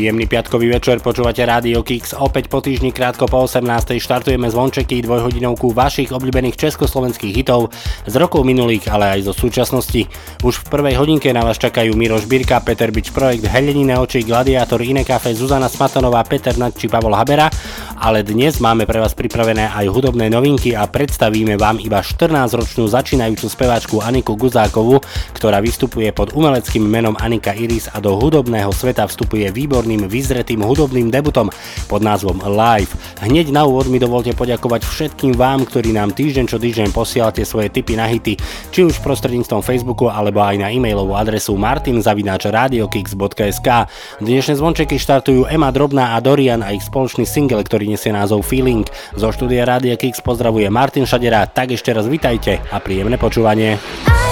Príjemný piatkový večer, počúvate Rádio Kix. Opäť po týždni krátko po 18. štartujeme zvončeky dvojhodinovku vašich obľúbených československých hitov z rokov minulých, ale aj zo súčasnosti. Už v prvej hodinke na vás čakajú Miroš Birka, Peter Bič Projekt, Helenine oči, Gladiátor, Iné kafe, Zuzana Smatanová, Peter Nad či Pavol Habera, ale dnes máme pre vás pripravené aj hudobné novinky a predstavíme vám iba 14-ročnú začínajúcu speváčku Aniku Guzákovú, ktorá vystupuje pod umeleckým menom Anika Iris a do hudobného sveta vstupuje výborným vyzretým hudobným debutom pod názvom Live. Hneď na úvod mi dovolte poďakovať všetkým vám, ktorí nám týždeň čo týždeň posielate svoje tipy na hity, či už prostredníctvom Facebooku alebo aj na e-mailovú adresu martinzavináčradiokix.sk. Dnešné zvončeky štartujú Ema Drobná a Dorian a ich spoločný single, ktorý nesie názov Feeling. Zo štúdia Radio Kix pozdravuje Martin Šadera, tak ešte raz vitajte a príjemné počúvanie. This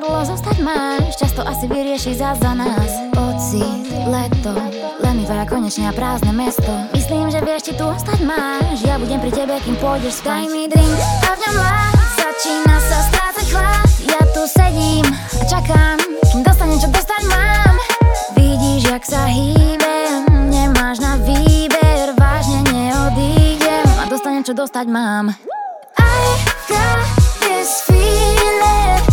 Dlho zostať máš, často asi vyrieši zás za nás. Pocit, leto, len mi tvara konečne a prázdne mesto. Myslím, že vieš, či tu ostať máš, ja budem pri tebe, kým pôjdeš spať. Daj mi drink a v ňom lás, začína sa strácať chlad. Ja tu sedím a čakám, kým dostanem, čo dostať mám. Vidíš, jak sa hýbem, nemáš na výber, vážne neodídem a dostanem, čo dostať mám. I got this feeling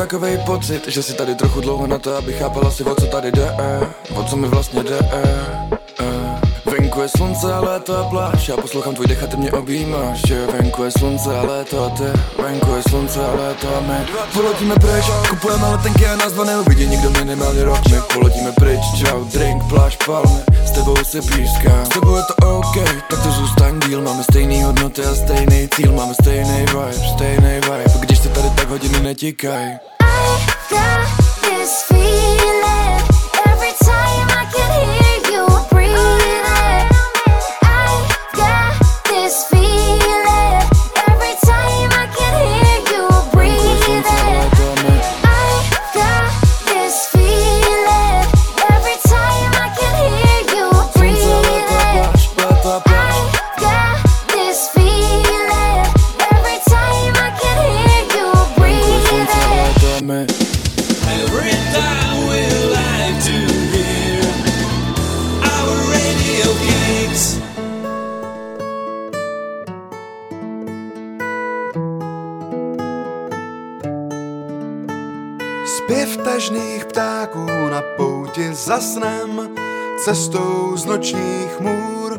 takovej pocit, že si tady trochu dlouho na to, aby chápala si, o co tady jde, eh, o co mi vlastně jde. Venku je slunce a a pláž, já poslouchám tvůj dech a ty mě objímáš, že venku je slunce a a ty, venku je slunce a léto a my. Poletíme pryč, kupujeme letenky a nás dva neuvidí nikdo minimálně rok, my poletíme pryč, čau, drink, pláž, palmy, s tebou se pískám, s tebou je to OK, tak to zůstaň díl, máme stejný hodnoty a stejný cíl, máme stejný vibe, stejný vibe, když se tady tak hodiny netíkaj. got this feeling za snem, cestou z nočních můr.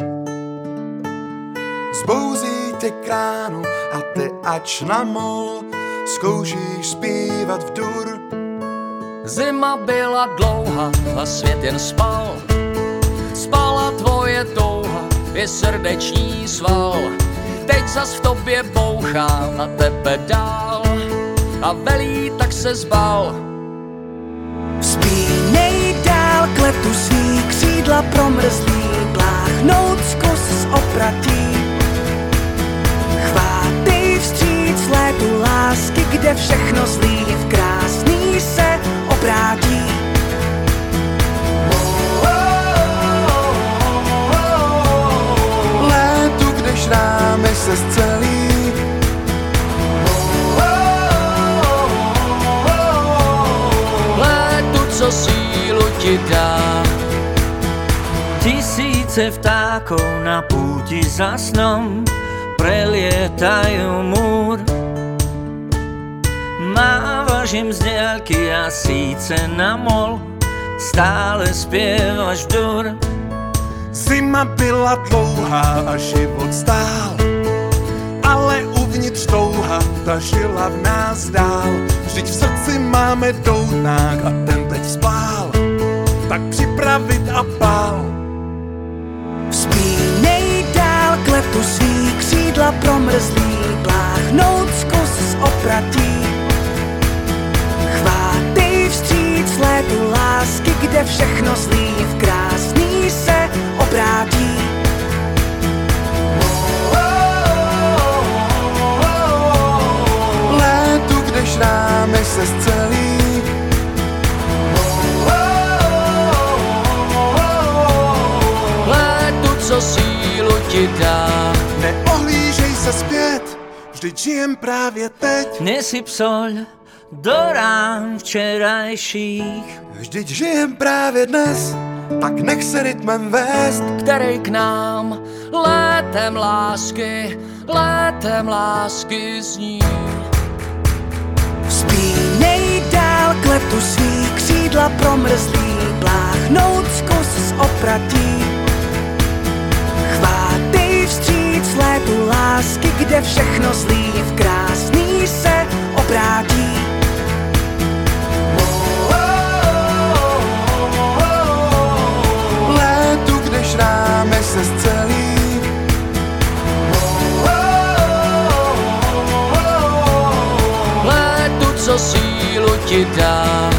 Zbouzí tě kránu a ty ač na mol, zkoušíš zpívat v dur. Zima byla dlouhá a svět jen spal. Spala tvoje touha i srdeční sval. Teď zas v tobě bouchá na tebe dál a velí tak se zbal. K letu svý křídla promrzlý, pláchnout skrz opratí. Chvátej vstříc létu lásky, kde všechno zlý v krásný se obrátí. Létu, když námi se zcelí, Létu, co si ti dá. Tisíce vtákov na púti za snom prelietajú múr. Mávaš im z diaľky a síce na mol stále spievaš dur. Zima byla dlouhá a život stál, ale uvnitř touha ta žila v nás dál. Vždyť v srdci máme doutnák a ten teď spál, tak připravit a pál. Vzpínej dál k letu svý křídla promrzlý, pláchnout zkus opratí. Chvátej vstříc létu lásky, kde všechno zlý v krásný se obrátí. Létu, kde šrámy se zcelí, co sílu ti dá. neohlížej se zpět, vždyť žijem právě teď. Nesyp soľ do rán včerajších. Vždyť žijem právě dnes, tak nech se rytmem vést. který k nám létem lásky, létem lásky zní. Vzpínej dál k letu svý křídla promrzlý, pláchnout zkus z opratí. Chvátej vstříc létu lásky, kde všechno zlý v krásný se obrátí. Létu, kde šrámy se zcelí, Létu, co sílu ti dá.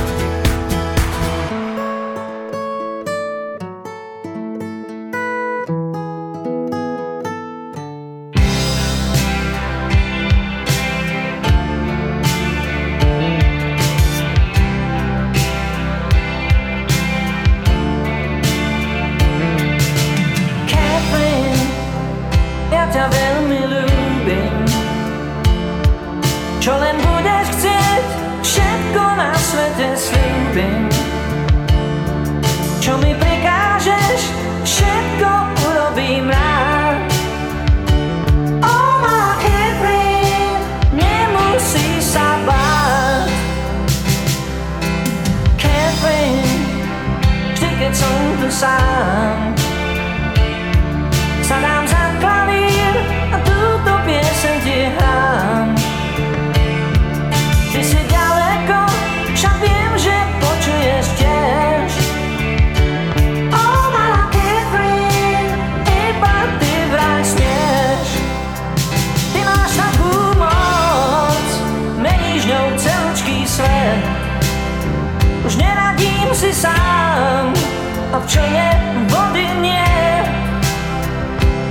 Člne vody nie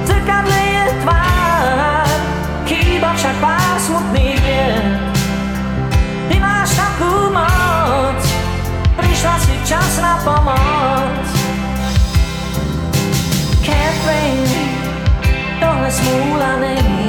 zrkadle je tvár, chýba však pár smutných mien. Ty máš takú moc, prišla si čas na pomoc. Catherine, tohle smúla není.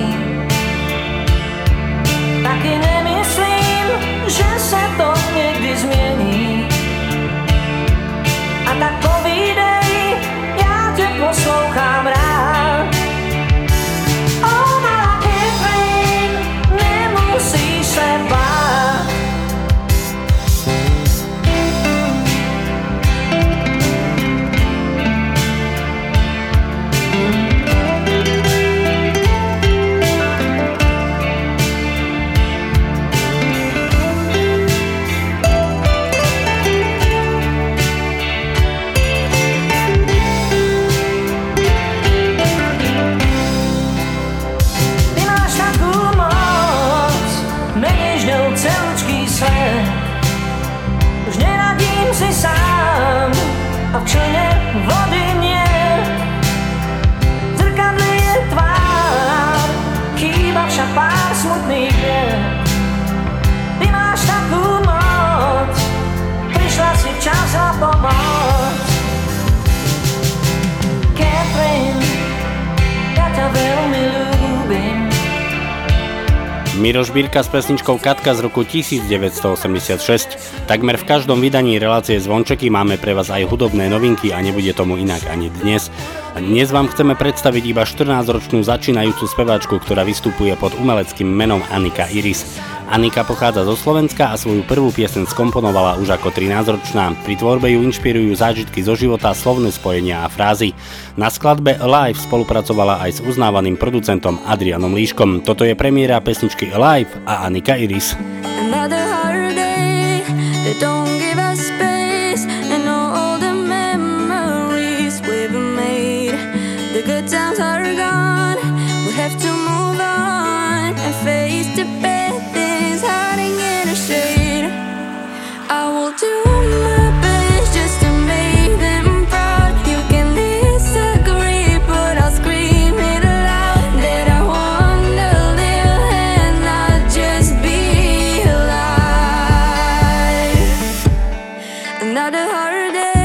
Miro Bírka s pesničkou Katka z roku 1986. Takmer v každom vydaní relácie Zvončeky máme pre vás aj hudobné novinky a nebude tomu inak ani dnes. A dnes vám chceme predstaviť iba 14-ročnú začínajúcu speváčku, ktorá vystupuje pod umeleckým menom Anika Iris. Anika pochádza zo Slovenska a svoju prvú piesen skomponovala už ako 13-ročná. Pri tvorbe ju inšpirujú zážitky zo života, slovné spojenia a frázy. Na skladbe Live spolupracovala aj s uznávaným producentom Adrianom Líškom. Toto je premiéra pesničky Live a Anika Iris. Another holiday, they don't harder.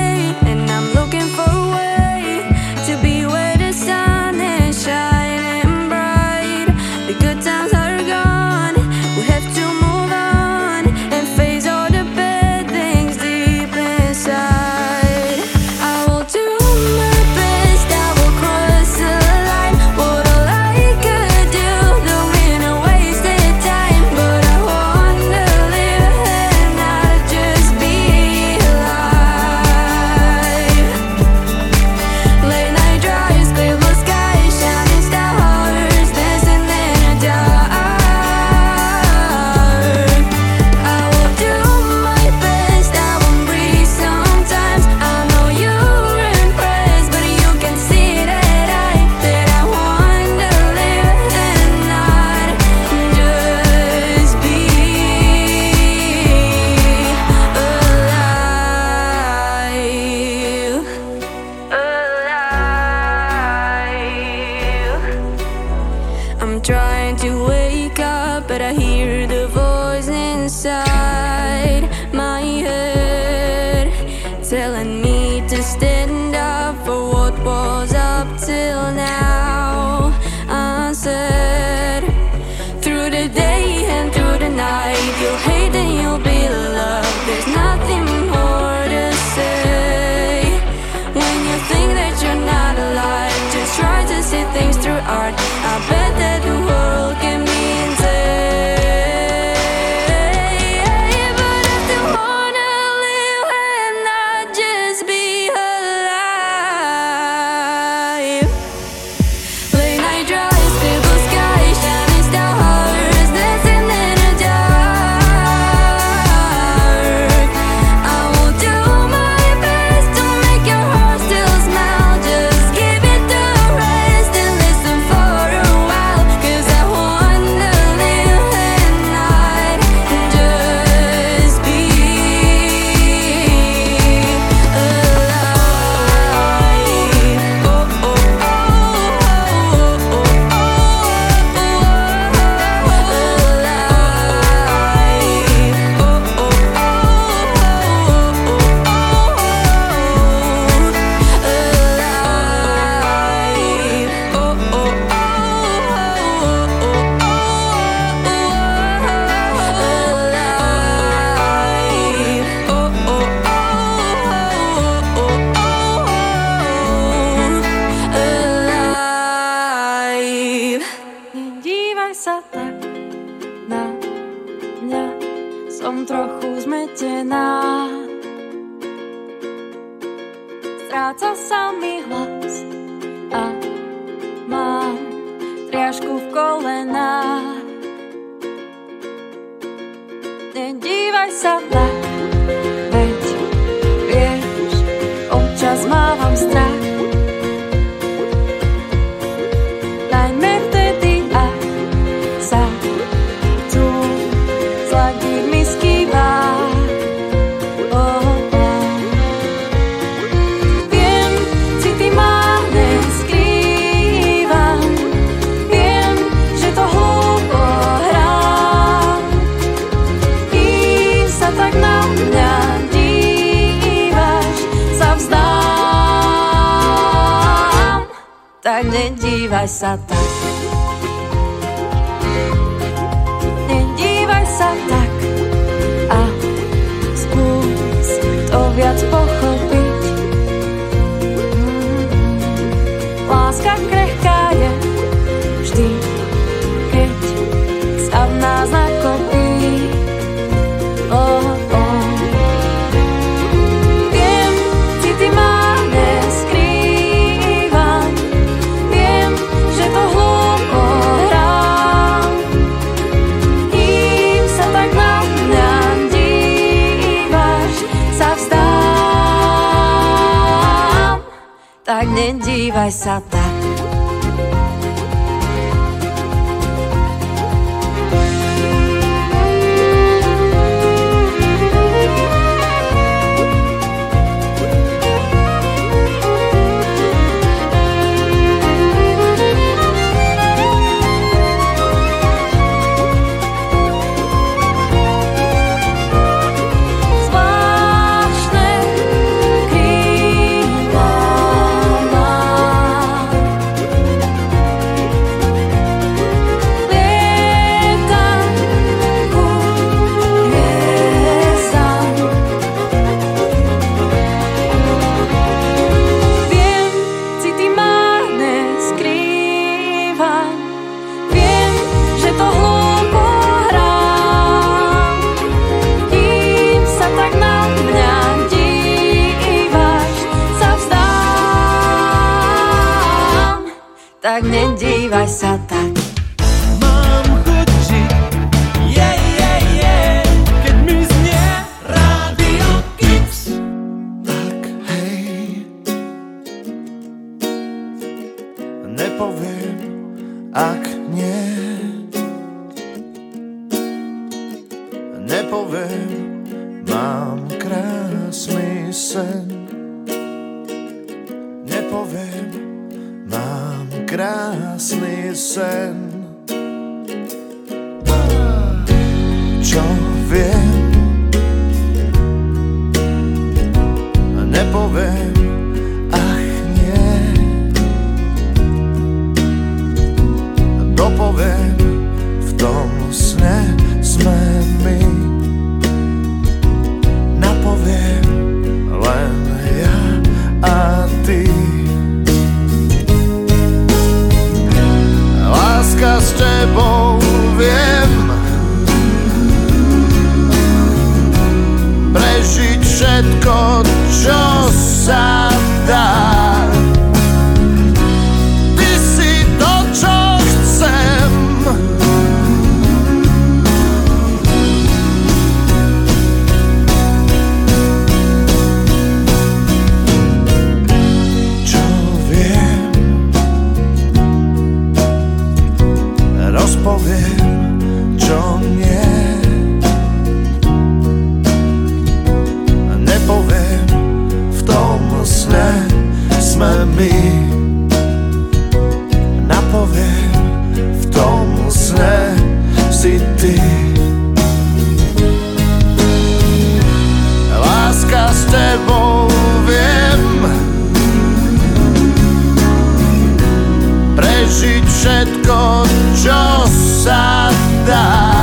sa, nedívaj sa tak. Nedívaj sa tak a skús to viac pochopiť. Nedívaj sa nedívaj sa všetko, čo sa dá.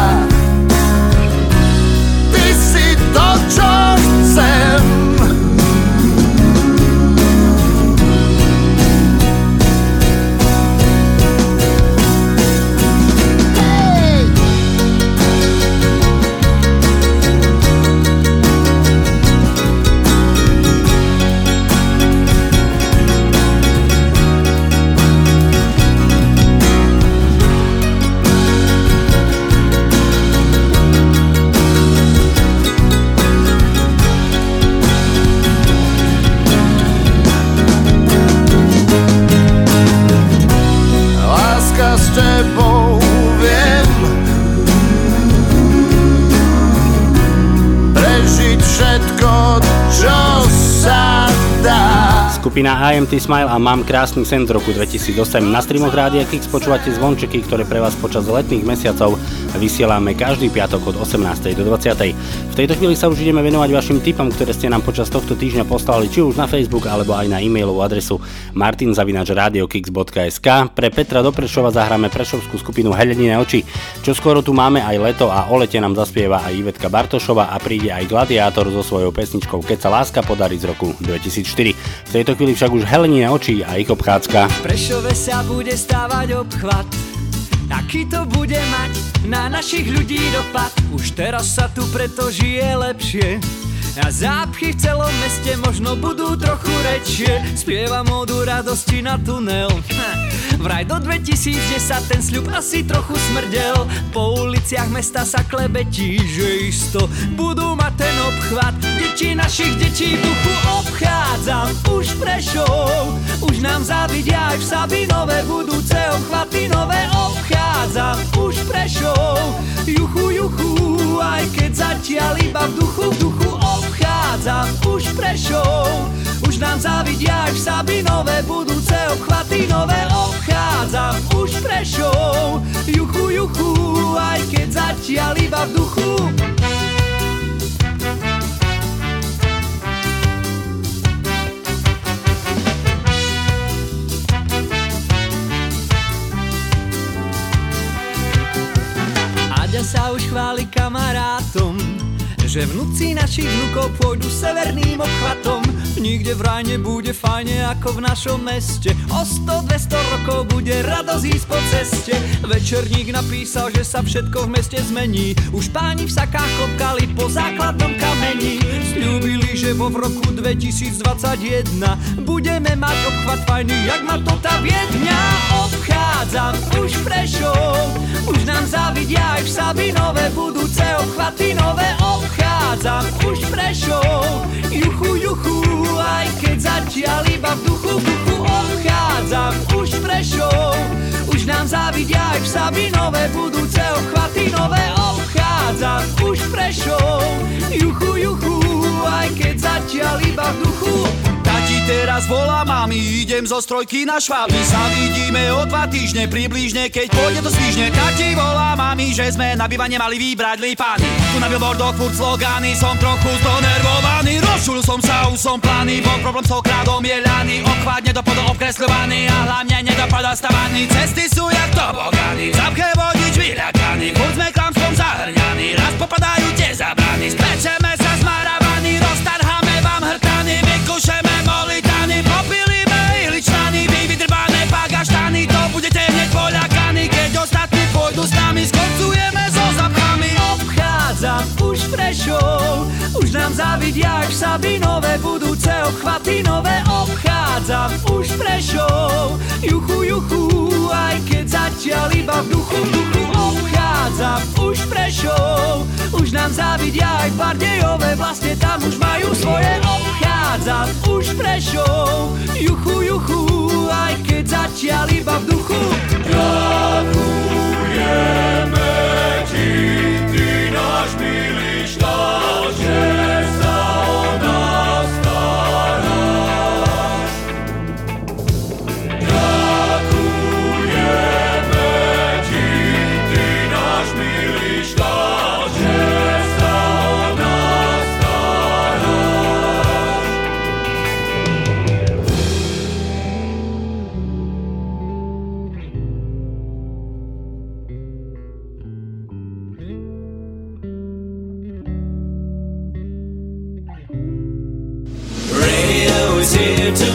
Skupina IMT Smile a Mám krásny sen z roku 2008. Na streamoch Rádia Kix počúvate zvončeky, ktoré pre vás počas letných mesiacov vysielame každý piatok od 18. do 20. V tejto chvíli sa už ideme venovať vašim tipom, ktoré ste nám počas tohto týždňa poslali či už na Facebook alebo aj na e-mailovú adresu martinzavinačradiokix.sk. Pre Petra Doprešova zahráme prešovskú skupinu Helenine oči. Čo skoro tu máme aj leto a o lete nám zaspieva aj Ivetka Bartošova a príde aj Gladiátor so svojou pesničkou Keď sa láska podarí z roku 2004. V tejto chvíli však už Helenine oči a ich obchádzka. V Prešove sa bude stávať obchvat. Aký to bude mať na našich ľudí dopad. Už teraz sa tu preto žije lepšie a zápchy v celom meste možno budú trochu rečie. Spieva modu radosti na tunel. Vraj do 2010 ten sľub asi trochu smrdel. Po uliciach mesta sa klebetí, že isto Budú mať ten obchvat. Deti našich detí v duchu obchádzam. Už Prešov Už nám zavidia aj v Sabinové Budúce obchvaty nové obchádzam. Už Prešov Juchu, juchu Aj keď zatiaľ iba v duchu, v duchu obchádzam Už Prešov. Už nám zavidia v Sabinové Budúce obchvaty nové. Obchádzam Už Prešov. Juchu, juchu Aj keď zatiaľ iba v duchu. Sa už chváli kamarátom že vnúci našich vnúkov pôjdu severným obchvatom Nikde vraj nebude fajne ako v našom meste. O 100-200 rokov bude radosť ísť po ceste. Večerník napísal, že sa všetko v meste zmení. Už páni v sakách kopkali po základnom kameni. Sľúbili, že vo v roku 2021 Budeme mať obchvat fajný, jak má to tá Viedňa Obchádzam. Už Prešov Už nám zavidia aj v Sabinové Budúce obchvaty nové obchádzam. Už Prešov Juchu, juchu, aj keď zatiaľ iba v duchu, v duchu obchádzam už Prešov Už nám zavidia aj v Sabinové Budúce obchvaty nové obchádzam. Už Prešov Juchu, juchu, aj keď zatiaľ iba v duchu. Tati teraz volá mami, idem zo strojky na šváby Sa vidíme o dva týždne, približne, keď pôjde to svižne Tati volá mami, že sme na bývanie mali vybrať lípany Tu na billboardoch furt slogány, som trochu zdonervovaný. Rozčul som sa, už som planý, bol problém s okradom je ľaný Obchvat nedopadol obkresľovaný a hlavne nedopadol stavaný. Cesty sú jak tobogany, v zavidia až v Sabinové Budúce obchvaty nové obchádzam. Už Prešov Juchu, juchu, aj keď zatiaľ iba v duchu, duchu obchádzam. Už Prešov Už nám zavidia aj Bardejové Vlastne tam už majú svoje obchádzam. Už Prešov Juchu, juchu, aj keď zatiaľ iba v duchu. Ďakujeme ti, ty náš milý štát, že sa o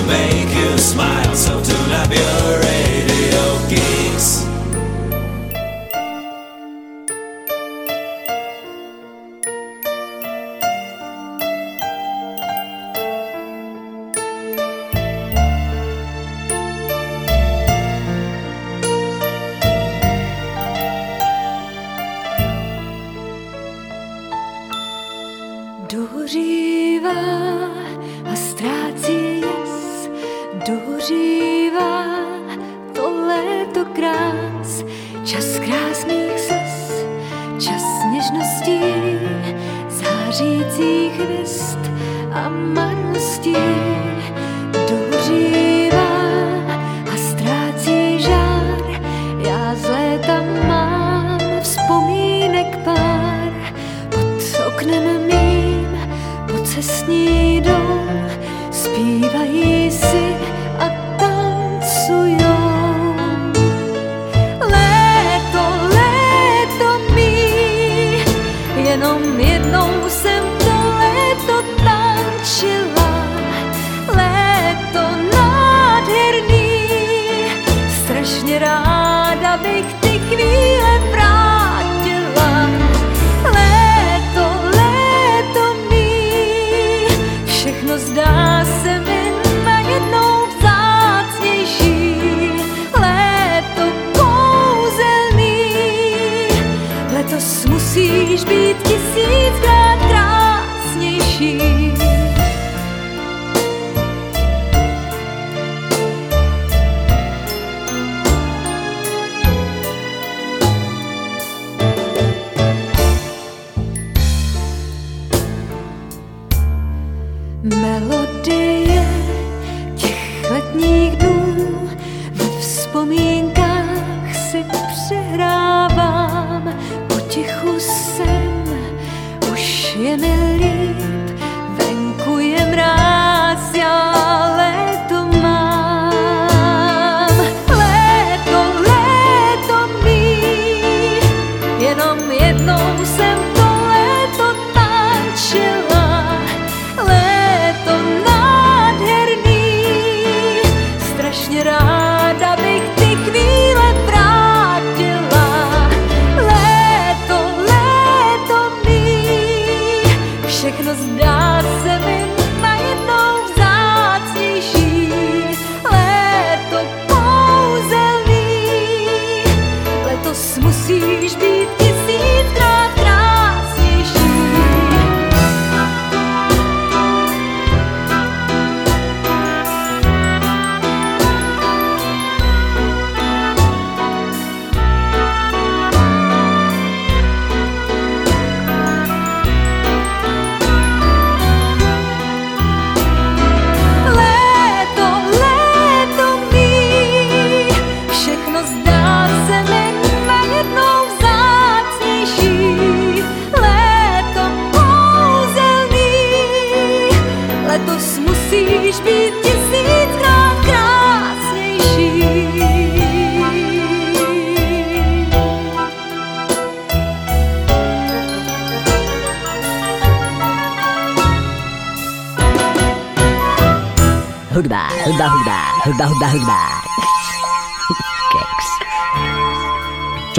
make you smile, so tune up your se sní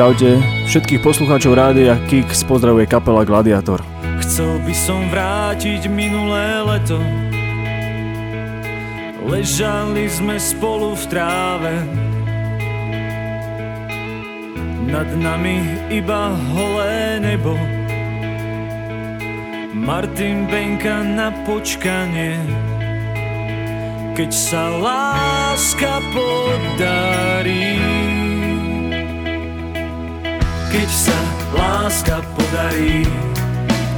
Čaute, všetkých poslucháčov rádia Kix pozdravuje kapela Gladiator. Chcel by som vrátiť minulé leto. Ležali sme spolu v tráve. Nad nami iba holé nebo. Martin Benka na počkanie. Keď sa láska podarí Keď sa láska podarí.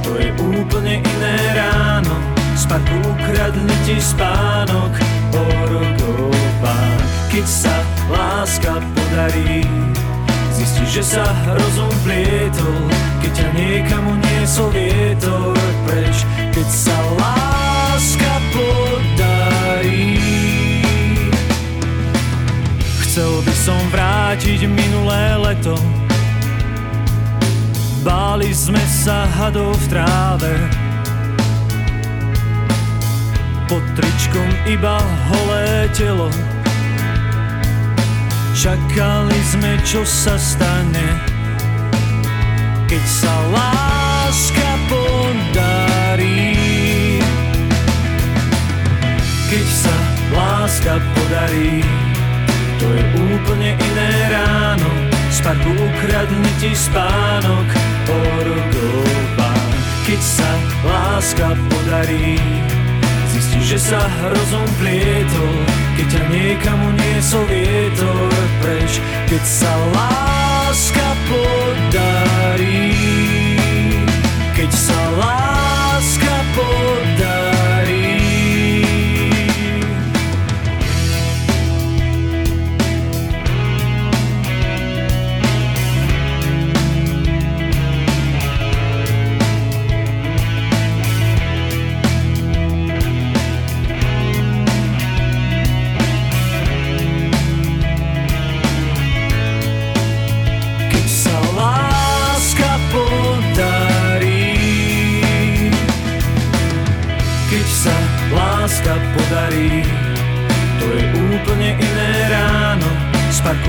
To je úplne iné ráno. Z parku ukradne ti spánok po rokopách Keď sa láska podarí Zistíš, že sa rozum plietol. Keď ťa niekam uniesol vietor preč. Keď sa láska podarí. Chcel by som vrátiť minulé leto Báli sme sa hadov v tráve. Pod tričkom iba holé telo. Čakali sme, čo sa stane Keď sa láska podarí. Keď sa láska podarí To je úplne iné ráno. Z parku ukradne ti spánok po rokopách Keď sa láska podarí Zistíš, že sa rozum plietol Keď ťa niekam uniesol vietor preč Keď sa láska podarí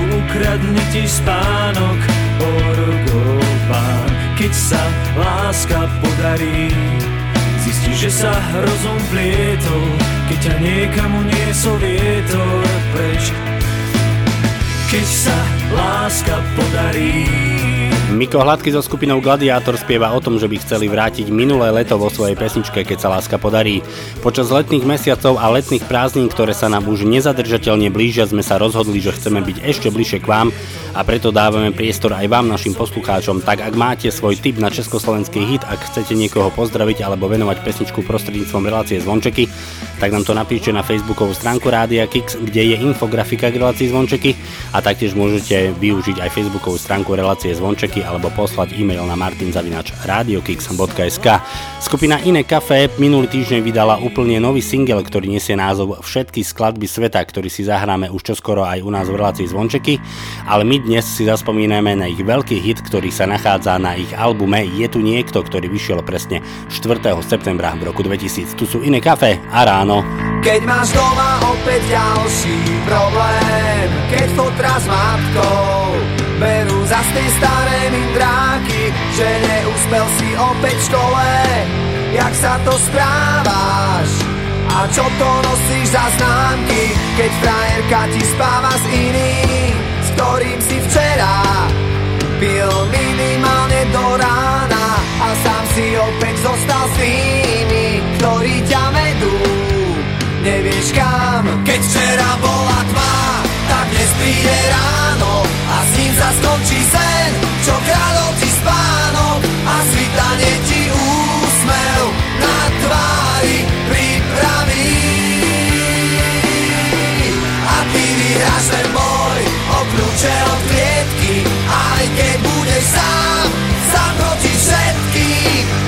ukradne ti spánok, orgopán. Keď sa láska podarí, zistíš, že sa rozum vlietol, keď ťa niekam uniesol vietor preč. Keď sa láska podarí, Miko Hladký so skupinou Gladiátor spieva o tom, že by chceli vrátiť minulé leto vo svojej pesničke Keď sa láska podarí. Počas letných mesiacov a letných prázdnin, ktoré sa nám už nezadržateľne blížia, sme sa rozhodli, že chceme byť ešte bližšie k vám a preto dávame priestor aj vám, našim poslucháčom. Tak ak máte svoj tip na československý hit, ak chcete niekoho pozdraviť alebo venovať pesničku prostredníctvom relácie Zvončeky, tak nám to napíšte na facebookovú stránku Rádia Kix, kde je infografika k relácii Zvončeky. A taktiež môžete využiť aj facebookovú stránku relácie Zvončeky alebo poslať e-mail na martinzavinač.radiokix.sk Skupina Iné Café minulý týždeň vydala úplne nový single, ktorý nesie názov Všetky skladby sveta, ktorý si zahráme už čoskoro aj u nás v relácii Zvončeky, ale my dnes si zaspomíname na ich veľký hit, ktorý sa nachádza na ich albume Je tu niekto, ktorý vyšiel presne 4. septembra v roku 2000. Tu sú Iné Café a ráno. Keď máš doma opäť ďalší problém Keď fotra s matkou Berú za tej staré mindráky Že neúspel si opäť v škole Jak sa to správaš? A čo to nosíš za známky Keď frajerka ti spáva s iným ktorým si včera Pil minimálne do rána A sám si opäť zostal s tými Ktorí ťa vedú. Nevieš kam. Keď včera bola tma, tak dnes príde ráno A s ním sa skončí sen, čo kradol ti spánok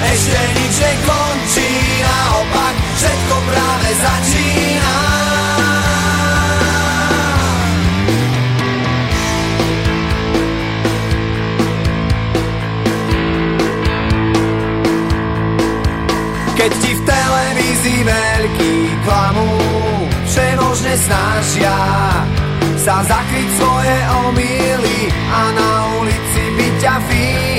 Ešte nič nekončí, naopak všetko práve začína. Keď ti v televízii veľký klamú Všemožne snažia sa zakryť svoje omily A na ulici by ťa fízli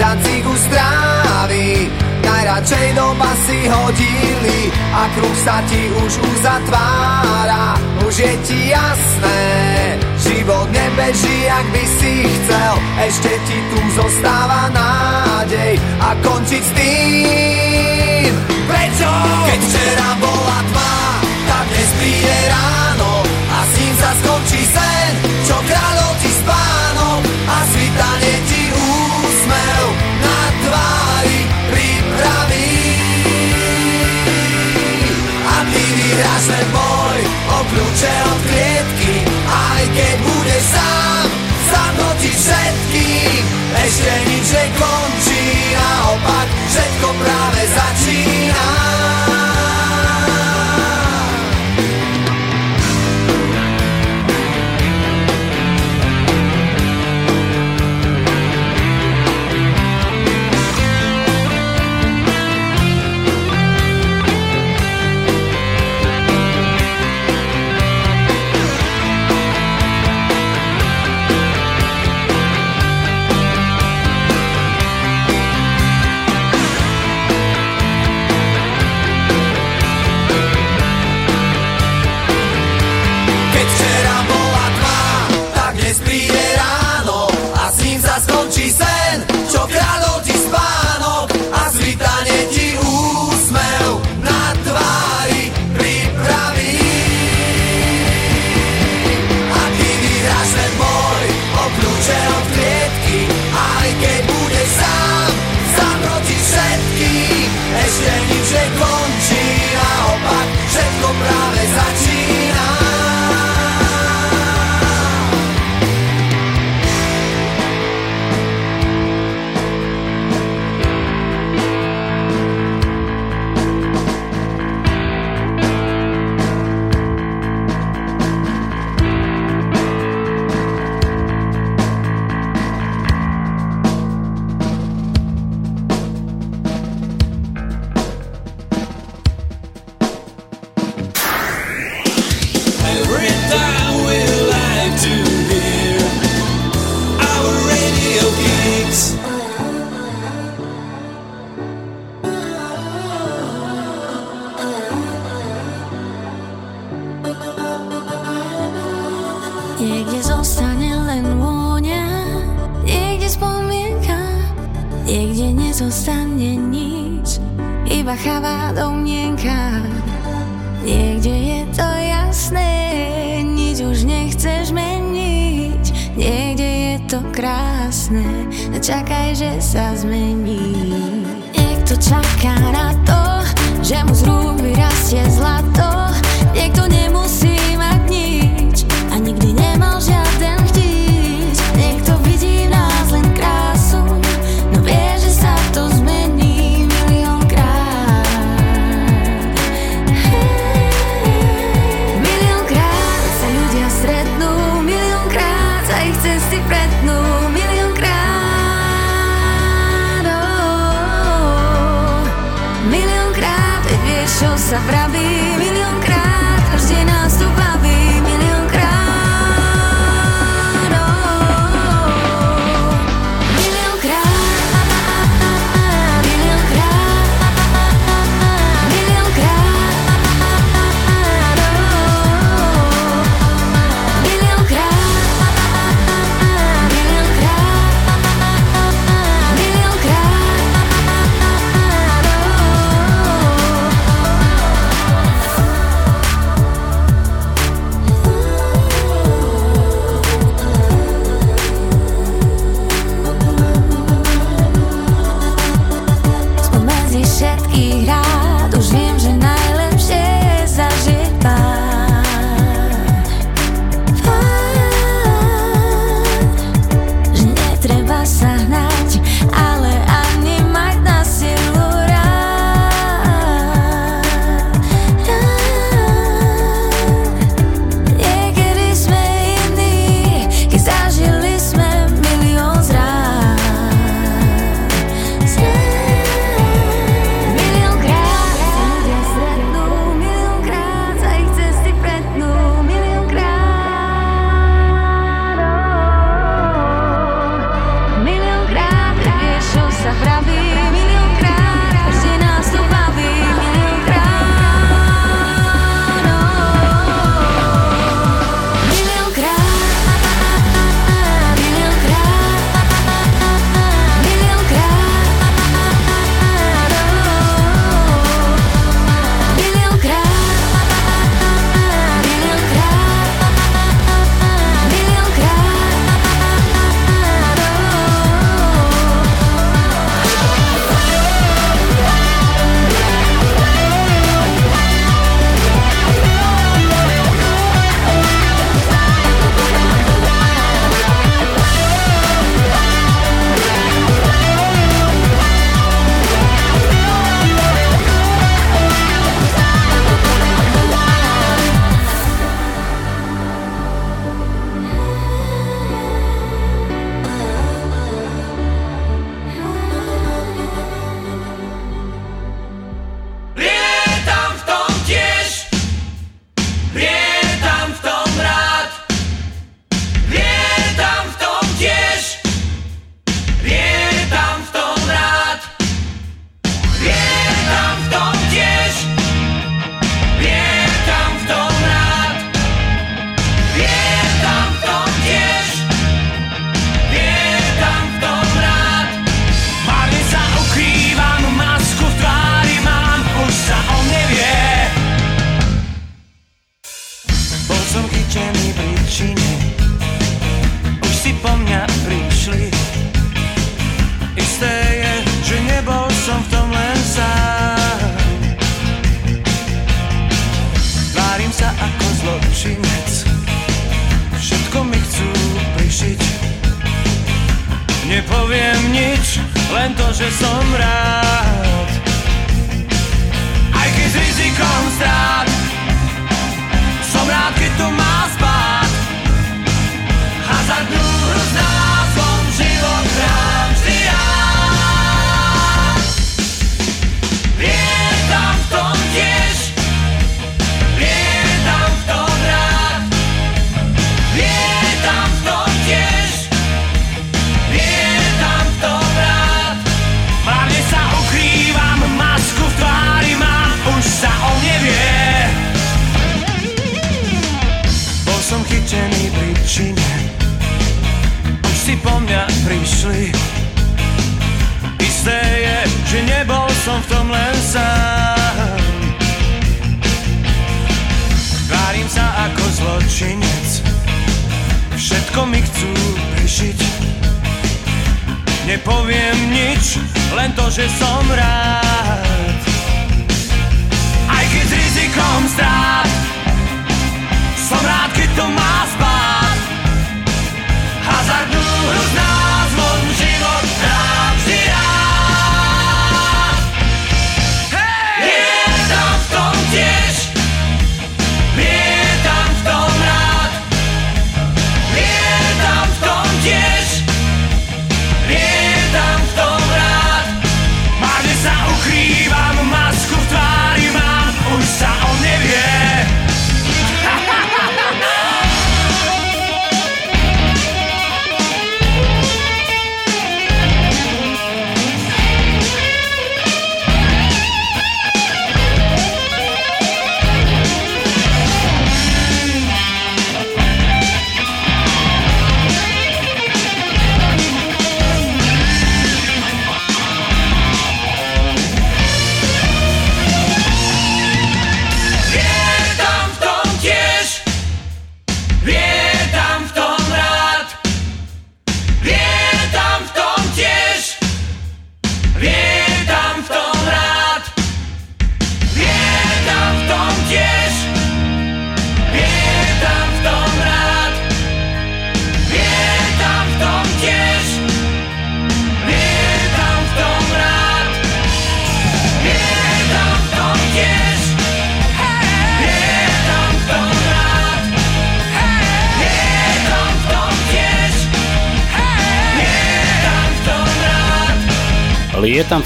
Za cigu strávi Najradšej do basy hodili A kruh sa ti už uzatvára. Už je ti jasné Život nebeží, jak by si chcel. Ešte ti tu zostáva nádej. A končiť s tým Prečo? Keď včera bola tma Tak dnes príde ráno. A s ním sa skončí sen Čo kradol ti spánok A svitanie vyhráš ten boj O kľúče od klietky. Aj keď budeš sám proti všetkým Ešte nič nekončí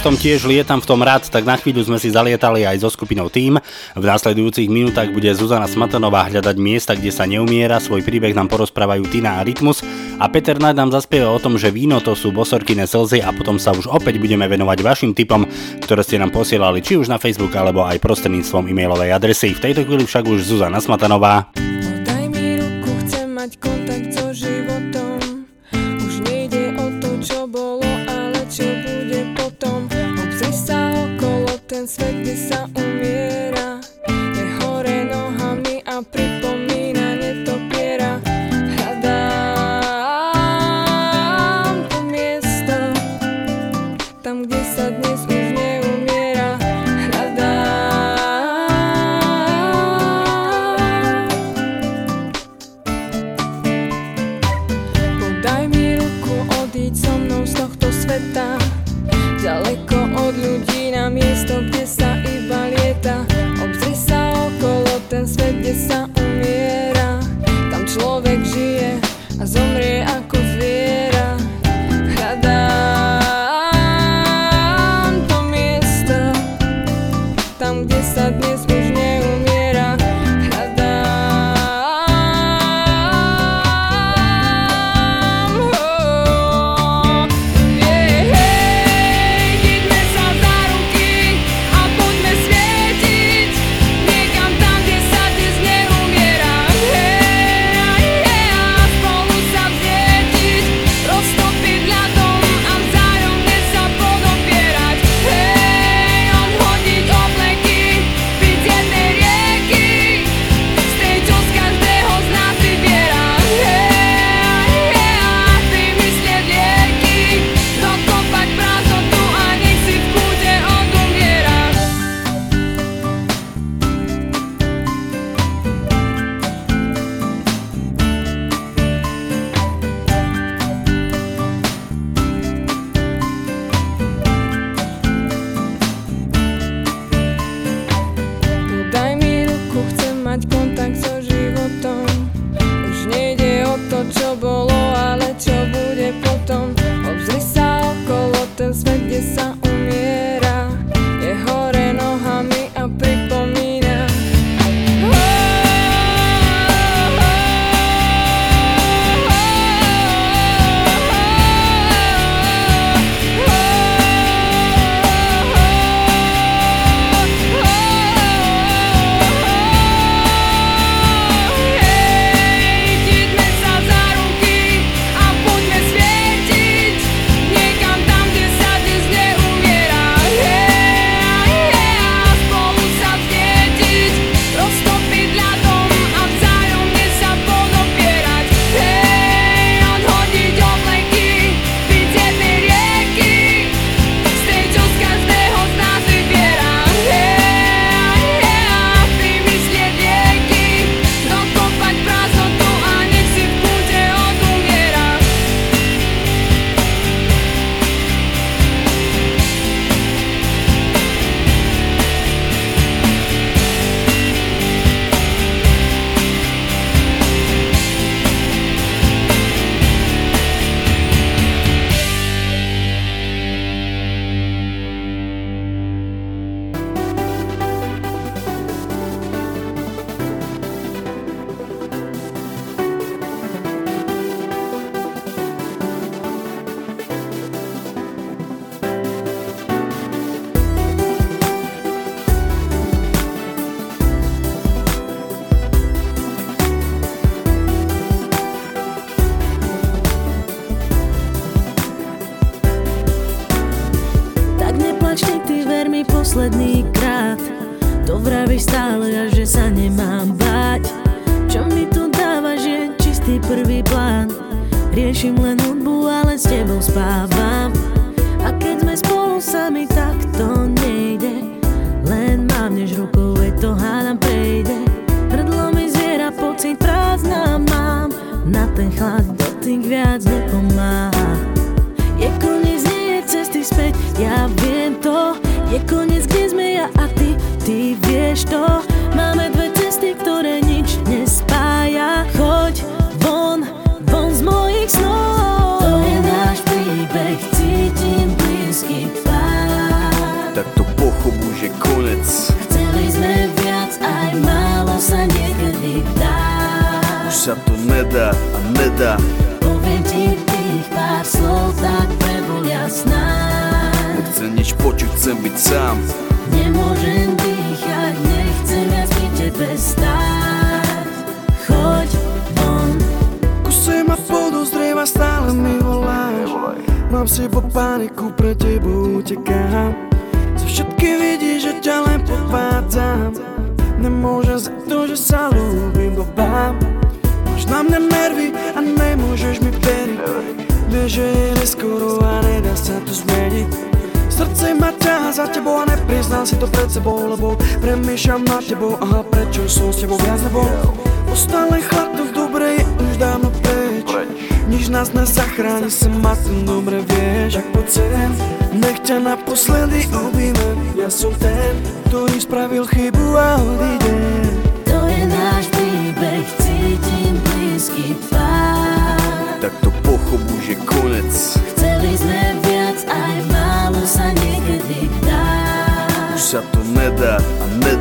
tom tiež lietam v tom rád, tak na chvíľu sme si zalietali aj so skupinou Tým. V následujúcich minútach bude Zuzana Smatanová hľadať miesta, kde sa neumiera, svoj príbeh nám porozprávajú Tina a Rytmus a Peter Nad nám zaspieva o tom, že víno to sú bosorkyné slzy a potom sa už opäť budeme venovať vašim typom, ktoré ste nám posielali či už na Facebook alebo aj prostredníctvom e-mailovej adresy. V tejto chvíli však už Zuzana Smatanová. Podaj no mi ruku, chcem mať kontakt so životom.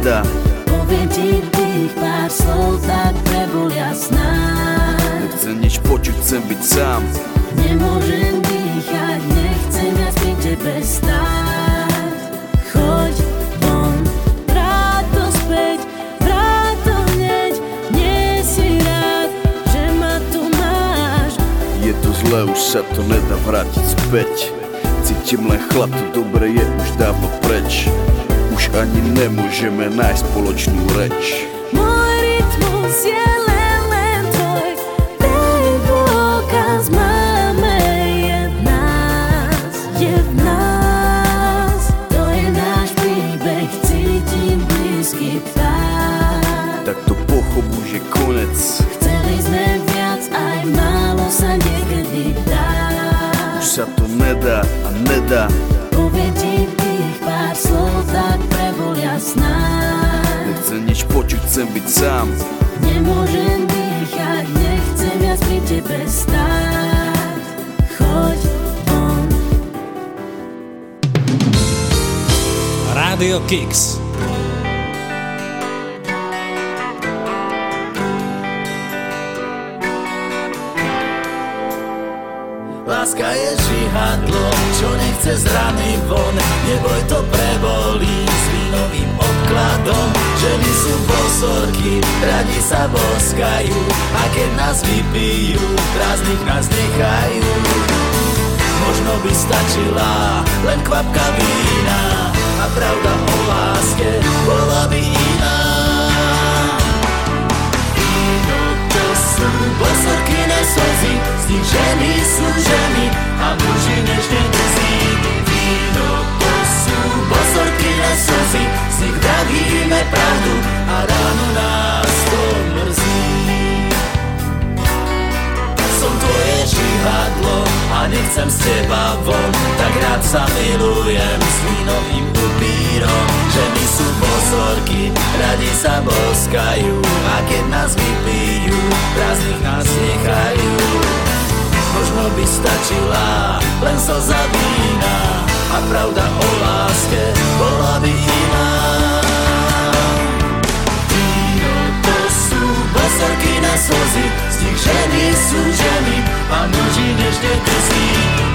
A nedá Poviem ti tých pár slov, tak prebol jasná. Nechcem nič počuť, chcem byť sám. Nemôžem dýchať, nechcem viac pri tebe stáť. Choď von, vráť to späť, vráť to hneď. Nie si rád, že ma tu máš. Je to zlé, už sa to nedá vrátiť späť. Cítim len chlad, to dobre je už dávno preč Už ani nemôžeme nájsť spoločnú reč. Môj rytmus je len, len tvoj Ten dôkaz máme je v nás Je v nás To je náš príbeh, cítim blízky pád Tak to pochopu, že konec. Chceli sme viac, aj málo sa niekedy dá. Už sa to nedá a nedá chcę być sam Nie może dychać, nie chcę ja zbyć ciebie stać Chodź on. Radio Kicks Láska je žihadlo, čo nechce z rany von, neboj to prebolí odkladom Ženy sú bosorky, radi sa boskajú A keď nás vypijú, prázdnych nás nechajú. Možno by stačila len kvapka vína A pravda o láske bola by iná. Víno to sú bosorky slzy Z nich ženy sú ženy a muži nežne drzí Víno to bosorky slzy Z nich vravíme pravdu a ráno nás to mrzí. Som tvoje žihadlo a nechcem z teba von Tak rád sa milujem s vínovým upírom Ženy sú bosorky, radi sa boskajú A keď nás vypijú, prázdnych nás nechajú. Možno by stačila len slza vína A pravda o láske bola by iná. Víno to sú bosorky na slzy Z nich ženy sú ženy a muži nežne drzí.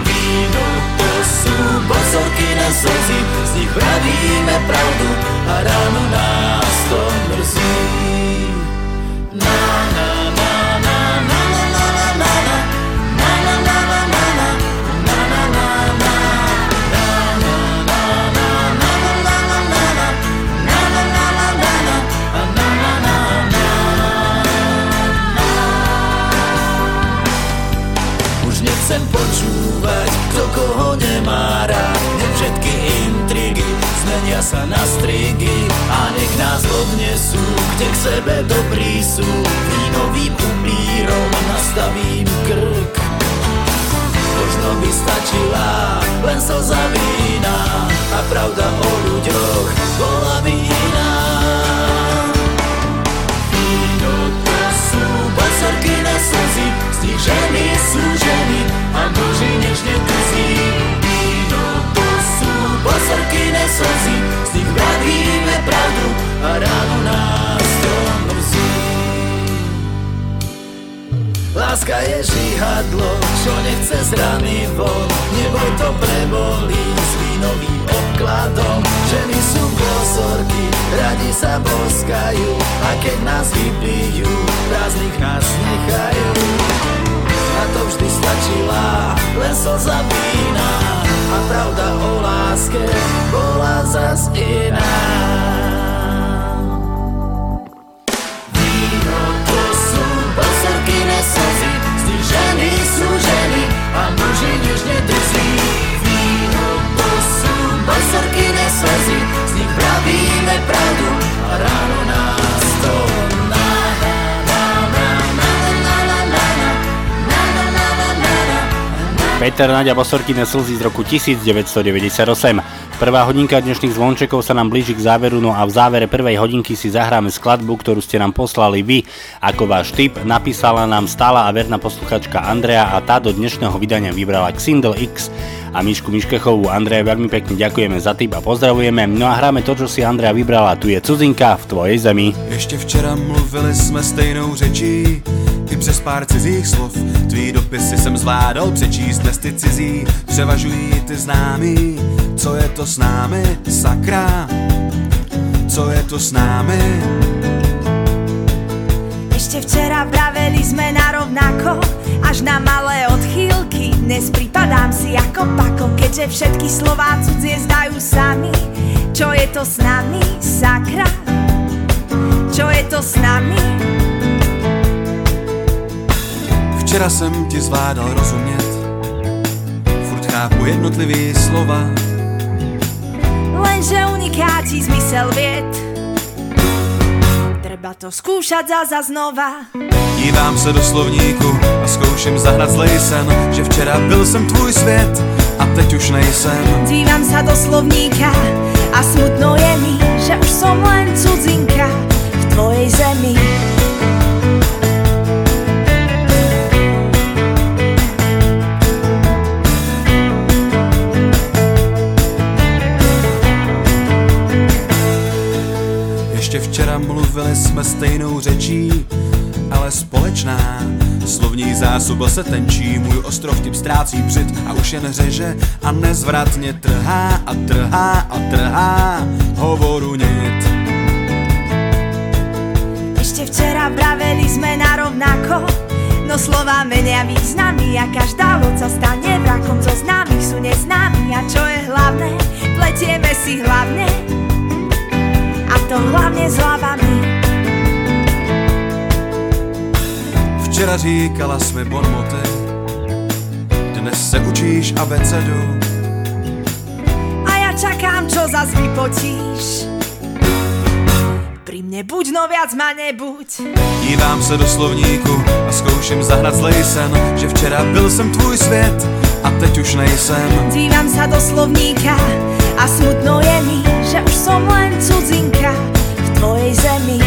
Víno to sú bosorky na slzy Z nich pravíme pravdu a ráno nás to mrzí koho nemá rád. Nech všetky intrigy zmenia sa na strigy A nech nás odnesú, kde k sebe dobrý sú Vínovým upírom nastavím krk. Možno by stačila len slza vína A pravda o ľuďoch bola by iná Víno to sú bosorky na slzy Snížený sú ženy a muži nežne Žihadlo, čo nechce z rany von. Neboj to prebolí s vínovým obkladom Ženy sú bosorky, radi sa boskajú. A keď nás vypijú, prázdnych nás nechajú. A to vždy stačila len slza vína A pravda o láske bola zas iná nežne drzí Víno to sú bosorkyné slzy Z nich pravíme pravdu. A ráno nás Peter Naďa Bosorkine slzy z roku 1998. Prvá hodinka dnešných zvončekov sa nám blíži k záveru, no a v závere prvej hodinky si zahráme skladbu, ktorú ste nám poslali vy. Ako váš tip napísala nám stála a verná posluchačka Andrea a tá do dnešného vydania vybrala Xindel X a Mišku Miškechovú. Andrea, veľmi pekne ďakujeme za tip a pozdravujeme. No a hráme to, čo si Andrea vybrala. Tu je cudzinka v tvojej zemi. Ještě včera mluvili jsme stejnou řečí I přes pár cizích slov Tvý dopisy jsem zvládal přečíst Dnes ty cizí převažují ty známý Co je to s námi, sakra Co je to s námi Ešte včera vraveli sme na rovnako Až na malé odchýlky Dnes pripadám si ako pako Keďže všetky slová cudzie zdajú sami Čo je to s nami, sakra? Čo je to s nami? Včera jsem ti zvládal rozumět Furt chápu jednotlivý slova Lenže unikáti zmysel vied Treba to skúšať za znova Dívám se do slovníku a zkouším zahnat zlej sen Že včera byl jsem tvůj svět a teď už nejsem Dívam sa do slovníka a smutno je mi, že už som len cudzinka v tvojej zemi. Ještě včera mluvili jsme stejnou řečí, ale společná Slovní zásoba se tenčí, můj ostrov typ ztrácí břit a už jen řeže a nezvratně trhá a trhá a trhá hovoru nit. Ešte včera vraveli sme na rovnako, no slova menia významy a každá loď sa stane vrakom zo známych sú neznámi a čo je hlavné, pletieme si hlavne to hlavne s hlavami. Včera říkala jsme bonmoty, dnes se učíš abecedu. A ja čakám, čo zas vypotíš. Pri mne buď, no viac ma nebuď. Dívám se do slovníku a zkouším zahnat zlej sen, že včera byl jsem tvůj svět a teď už nejsem. Dívam sa do slovníka a smutno je mi, že už som len cudzinka v tvojej zemi.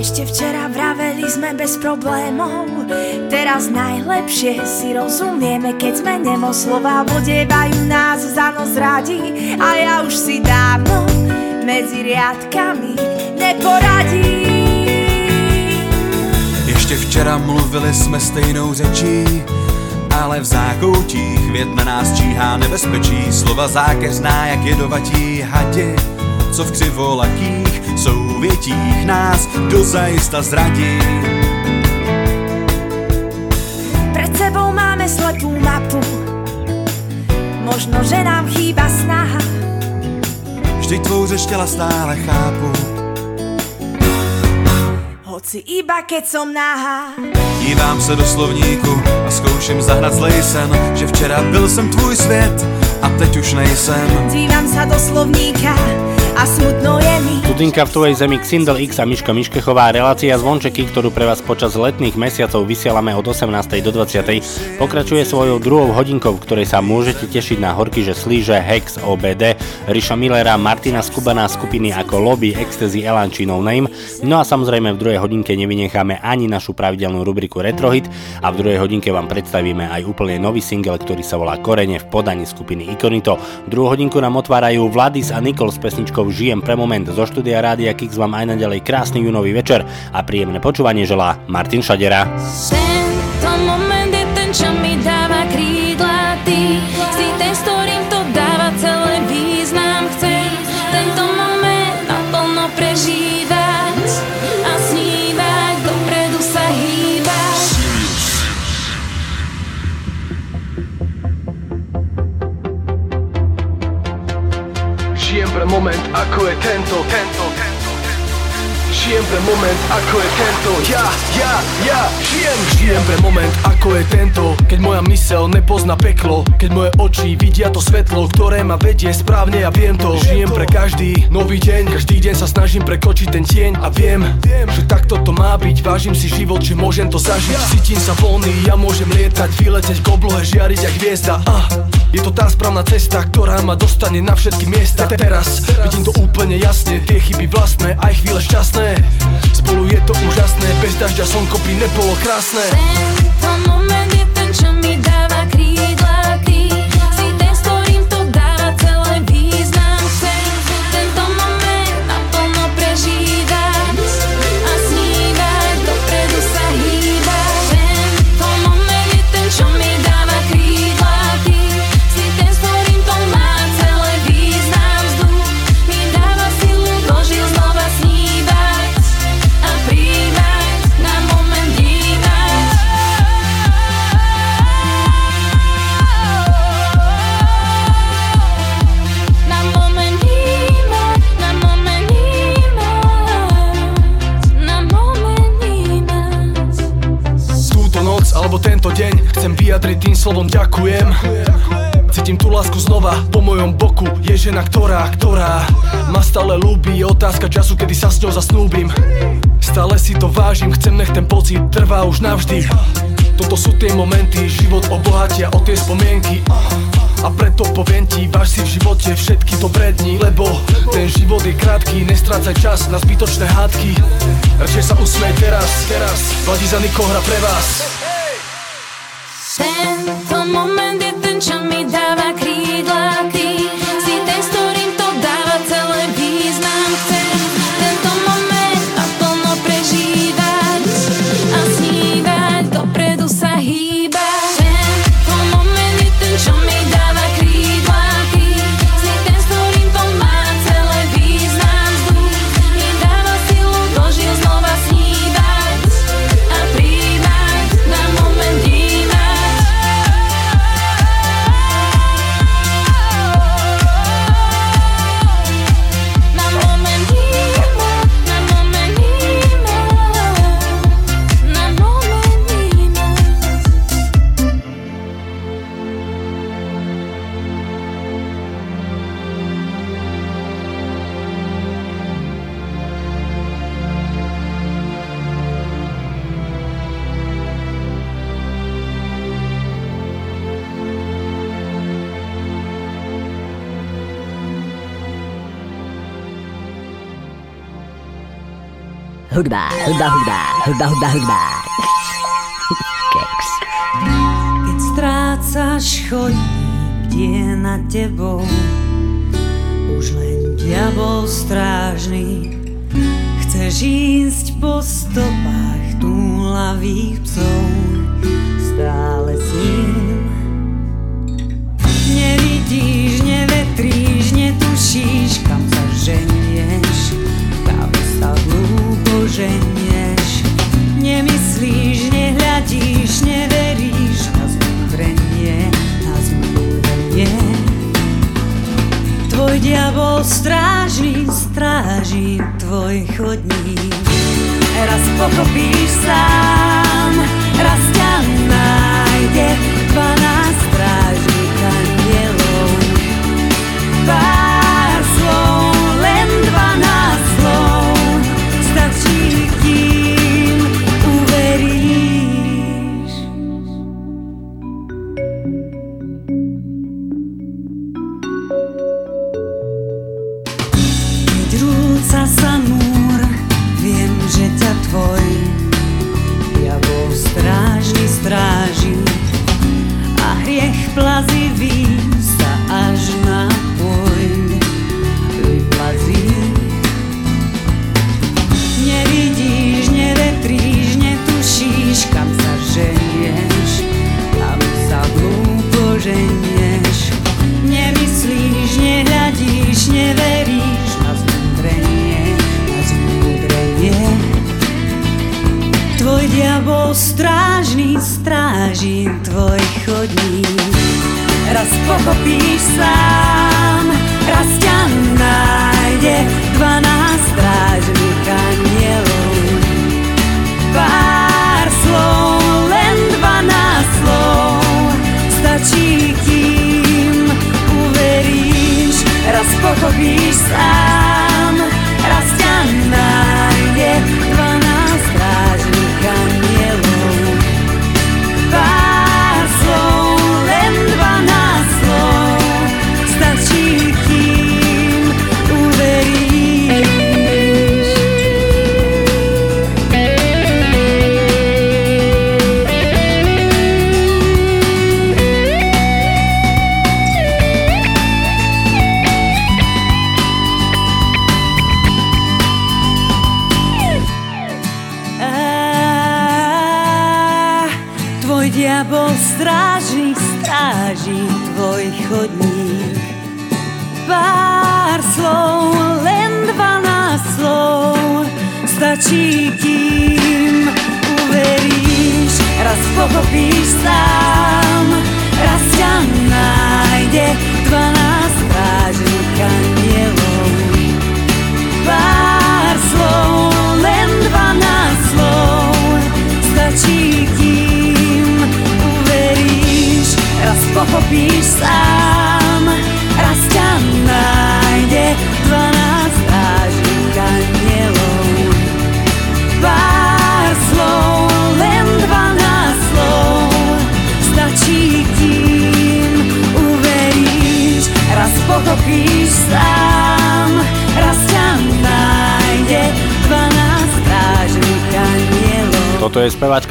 Ešte včera vraveli sme bez problémov Teraz najlepšie si rozumieme Keď sme nemo slova vodievajú nás za nos radi A ja už si dávno medzi riadkami neporadím Ještě včera mluvili jsme stejnou řečí, ale v zákoutích věd na nás číhá nebezpečí. Slova zákeřná jak jedovatí hadi, co v křivolakých souvětích nás dozajista zradí. Pred sebou máme slepú mapu Možno, že nám chýba snaha Vždyť tvou řeč těla stále chápu. Hoci iba keď som nahá. Dívám se do slovníku a zkouším zahnat zlej sen Že včera byl jsem tvůj svět a teď už nejsem Dívam sa do slovníka a smutno je mi. Studinka v tvojej zemi Xindel X a Miška Miškechová relácia Zvončeky, ktorú pre vás počas letných mesiacov vysielame od 18. do 20. pokračuje svojou druhou hodinkou, v ktorej sa môžete tešiť na horky, že slíže Hex OBD, Riša Millera, Martina Skubaná skupiny ako Lobby, Ecstasy, Elan či No Name. No a samozrejme v druhej hodinke nevynecháme ani našu pravidelnú rubriku Retrohit a v druhej hodinke vám predstavíme aj úplne nový single, ktorý sa volá Korene v podaní skupiny Ikonito. Druhú hodinku nám otvárajú Vladis a Nikol s pesničkou Žijem pre moment. Zo štúdia Rádia Kix vám aj naďalej krásny júnový večer a príjemné počúvanie želá Martin Šadera. Tento moment je ten, čo mi dáva krídla. Ty si ten, s ktorým to dáva celé význam. Chcem tento moment naplno prežívať A snívať, dopredu sa hýbať. Žijem pre moment, ako je tento, tento, tento, tento. Žijem pre moment, ako je tento. Ja, ja, ja, žijem. Žijem pre moment, ako je tento. Keď moja mysel nepozná peklo Keď moje oči vidia to svetlo Ktoré ma vedie správne a viem to. Žijem pre každý nový deň Každý deň sa snažím prekočiť ten tieň A viem, že takto to má byť. Vážim si život, že môžem to zažiť. Cítim sa voľný, ja môžem lietať Vyleteť k oblohe, žiariť jak hviezda. Ah, Je to tá správna cesta, ktorá ma dostane na všetky miesta. Teraz vidím to úplne jasne Tie chyby vlastné, aj chvíle šťastné Spolu je to úžasné, bez dažďa slnko by nebolo krásne. Tento moment je ten, čo mi dáva krídla Chcem vyjadriť tým slovom ďakujem. Cítim tú lásku znova po mojom boku. Je žena, ktorá, ktorá ma stále ľúbi. Je otázka času, kedy sa s ňou zasnúbim. Stále si to vážim, chcem nech ten pocit trvá už navždy. Toto sú tie momenty, život obohatia o tie spomienky. A preto poviem ti, váž si v živote všetky dobré dni Lebo ten život je krátky, nestrácaj čas na zbytočné hádky. Radšej sa usmej teraz, teraz. Vladí za Niko hra pre vás Tento moment je ten, čo mi dáva krídla Ty Hudba, hudba, hudba, hudba, hudba, hudba. Keks. Keď strácaš chodník, kde nad tebou Už len diabol strážny Chceš ísť po stopách túlavých psov Stále s Nevidíš, nevetríš, netušíš Kam sa ženieš ženieš Nemyslíš, nehľadíš, neveríš na zmúdrenie, na zmúdrenie. Tvoj diabol strážny stráži tvoj chodník. raz pochopíš sám, raz ťa nájde 12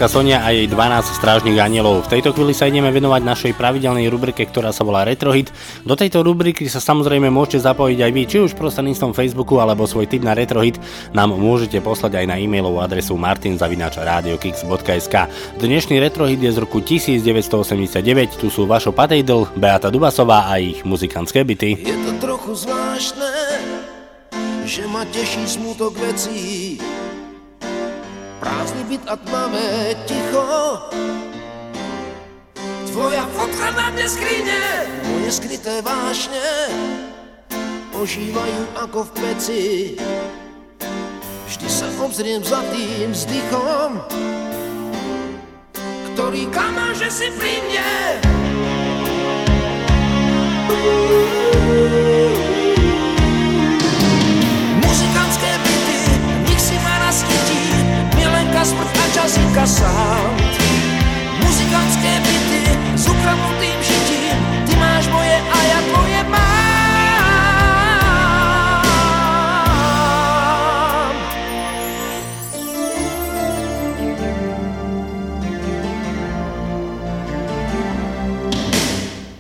speváčka Sonia a jej 12 strážnych anielov. V tejto chvíli sa ideme venovať našej pravidelnej rubrike, ktorá sa volá Retrohit. Do tejto rubriky sa samozrejme môžete zapojiť aj vy, či už prostredníctvom Facebooku alebo svoj tip na Retrohit nám môžete poslať aj na e-mailovú adresu martinzavinačradiokix.sk. Dnešný Retrohit je z roku 1989, tu sú Vašo Patejdl, Beata Dubasová a ich muzikantské byty. Je to trochu zvláštne, že ma teší smutok vecí. Prázdny byt a tmavé ticho. Tvoja fotka na dne skrine, moje skryté vášne ožívajú ako v peci. Vždy sa obzriem za tým vzdychom, ktorý klamá, že si pri mne. Muzikantské milenka smrt a časinka sám. Muzikantské byty s ukradnutým žitím, ty máš moje a ja tvoje mám.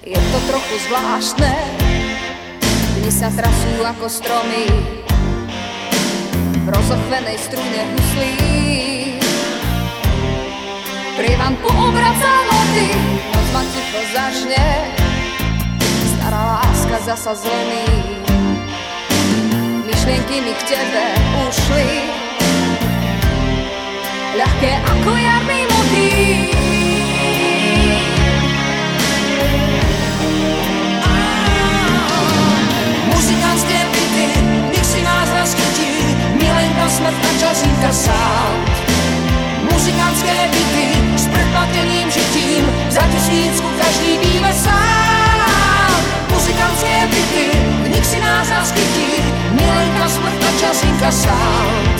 Je to trochu zvláštne, dni sa trasú ako stromy v rozochvenej strune huslí. Prievan poobracá noty, noc ma ticho začne, stará láska zasa zlomí. Myšlienky mi k tebe ušli, ľahké ako jarný motív. Muzikantské byty, nech si nás naskytí, milenka smrt a časínka sám muzikantské byty s predplateným žitím, za tisícku každý víme sám. Muzikantské byty, v nich si nás zaskytí, milenka, smrta a čas inkasát.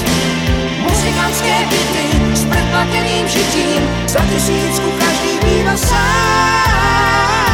Muzikantské byty s predplateným žitím, za tisícku každý víme sám.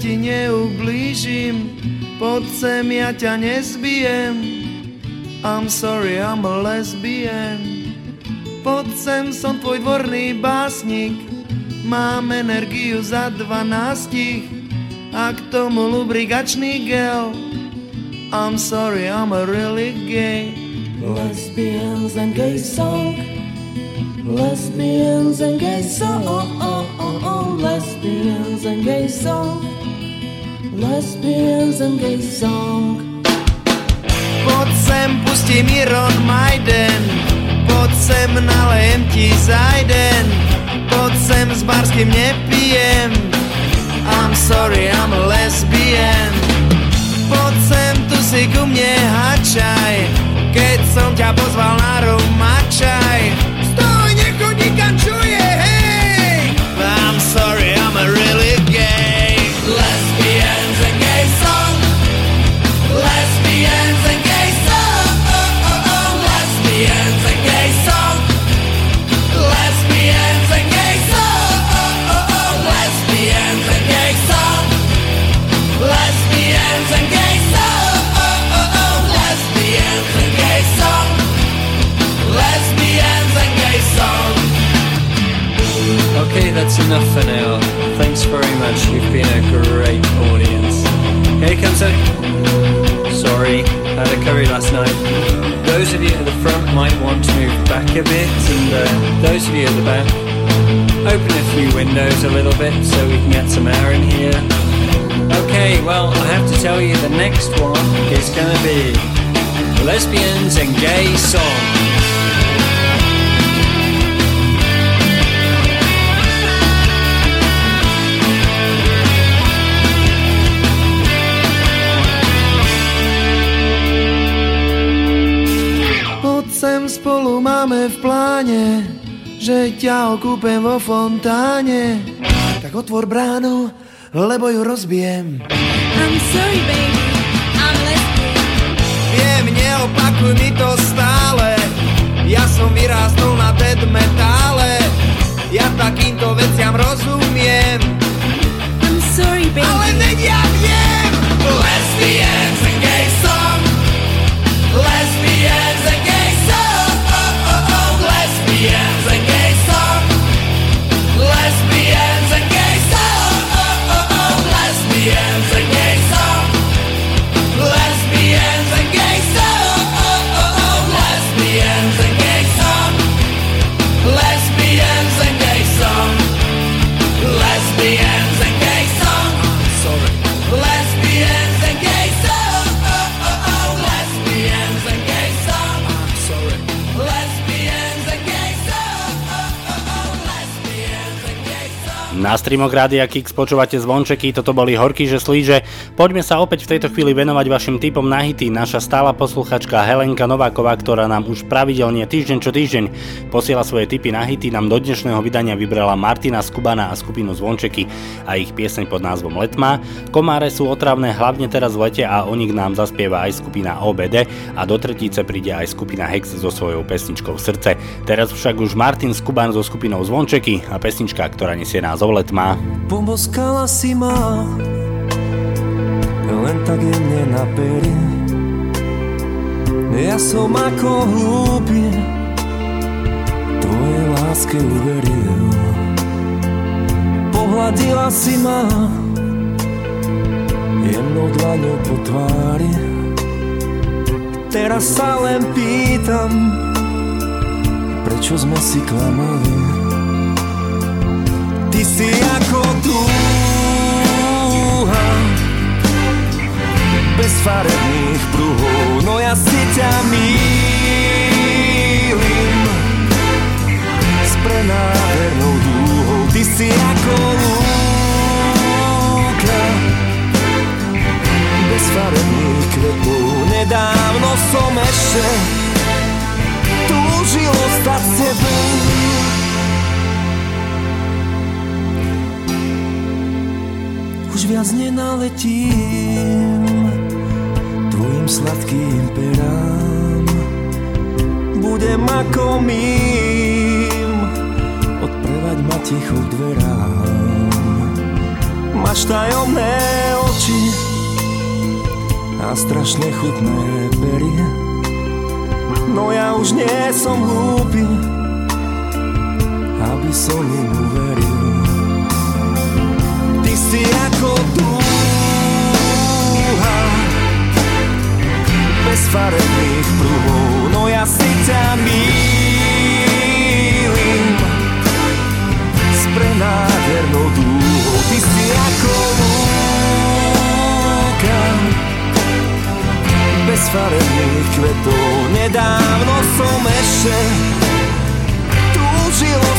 Ti neublížim. Poď sem, ja ťa nezbijem. I'm sorry, I'm a lesbian. Poď sem, som tvoj dvorný básnik. Mám energiu za dvanástich a k tomu lubrikačný gel. I'm sorry, I'm a really gay. Lesbians and gay song. Lesbians and gay song. Oh, oh, oh, oh. Lesbians and gay song. Lesbians and gay song. Poď sem, pusti mi Ron Majden Poď sem, nalejem ti zajden Poď sem, s barským nepijem. I'm sorry, I'm a lesbian. Poď sem, tu si ku mne hačaj Keď som ťa pozval na rumačaj. Stoj, nechoď nikam čuje, Okay, that's enough for now. Thanks very much. You've been a great audience. Here comes a. Sorry, had a curry last night. Those of you at the front might want to move back a bit, and uh, those of you at the back, open a few windows a little bit so we can get some air in here. Okay, well, I have to tell you the next one is gonna be lesbians and gay song. Že ťa okúpem vo fontáne. Tak otvor bránu, lebo ju rozbijem. I'm sorry, baby, I'm lesbian. Viem, neopakuj mi to stále, ja som vyrástol na dead metále. Ja takýmto veciam rozumiem. I'm sorry, baby. Ale veď ja viem! Lesbians Na streamoch Rádia Kix počúvate zvončeky, toto boli horky, že slíže. Poďme sa opäť v tejto chvíli venovať vašim typom na hity. Naša stála posluchačka Helenka Nováková, ktorá nám už pravidelne týždeň čo týždeň posiela svoje typy na hity, nám do dnešného vydania vybrala Martina Skubana a skupinu Zvončeky a ich pieseň pod názvom Letma. Komáre sú otravné hlavne teraz v lete a o nich nám zaspieva aj skupina OBD a do tretice príde aj skupina Hex so svojou pesničkou Srdce. Teraz však už Martin Skuban so skupinou Zvončeky a pesnička, ktorá nesie názov Letma. Poboskala si ma len tak jemne na pery. Ja som ako hlúpie tvojej láske uveril. Pohľadila si ma jemnou dlaňou po tvári. Teraz sa len pýtam, prečo sme si klamali. Ty si ako dúha. Bez farebných pruhov, no ja si ťa mýlim s prenávernou dúhou. Ty si ako lúka. Bez farebných kvetov. Nedávno som ešte túžil ostať s už viac nenaletím tvojim sladkým perám. Budem ako mým, odprevať ma ticho k dverám. Máš tajomné oči a strašne chutné perie, no ja už nie som hlúpy, aby som im uveril si ako dúha. Bez farebných pruhov, no ja si ťa mýlim s prenádhernou dúhou. Ty si ako lúka bez farebných kvetov, nedávno som ešte túžil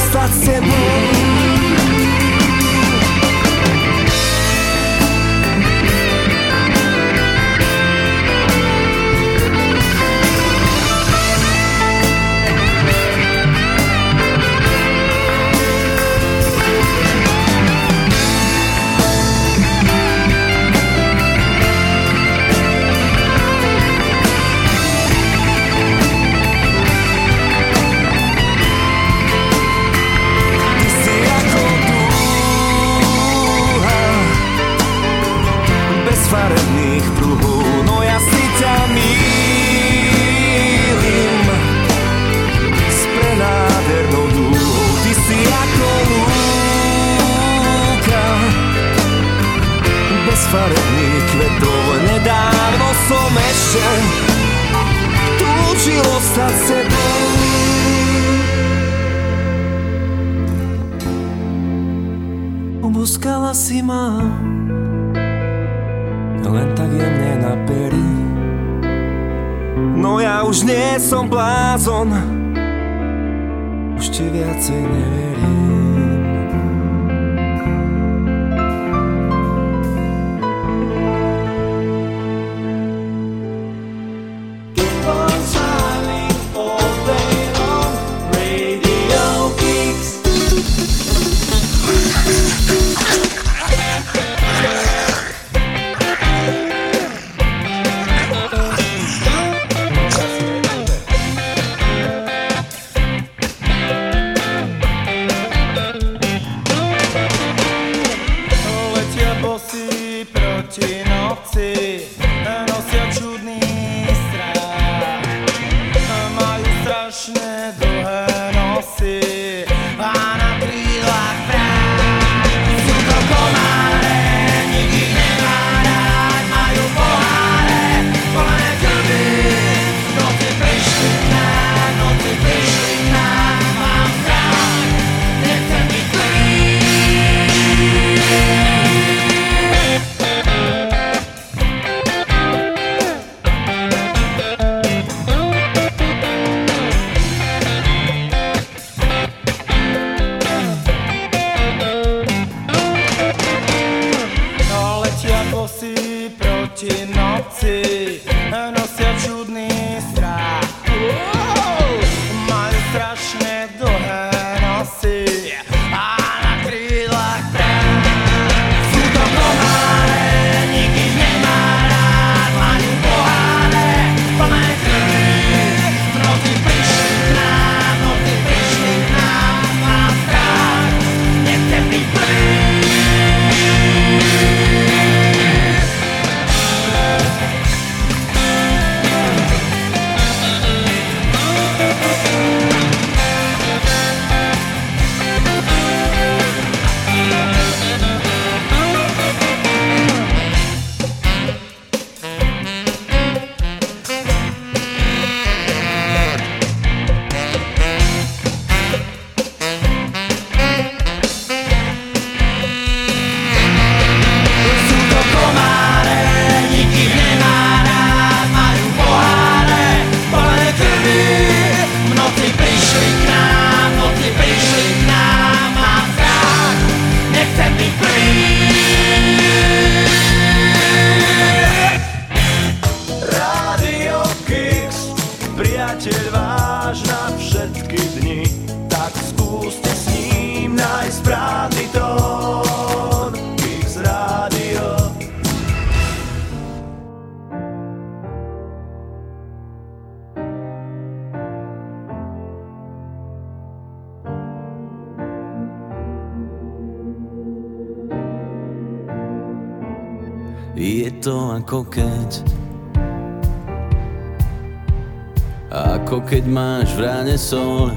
sol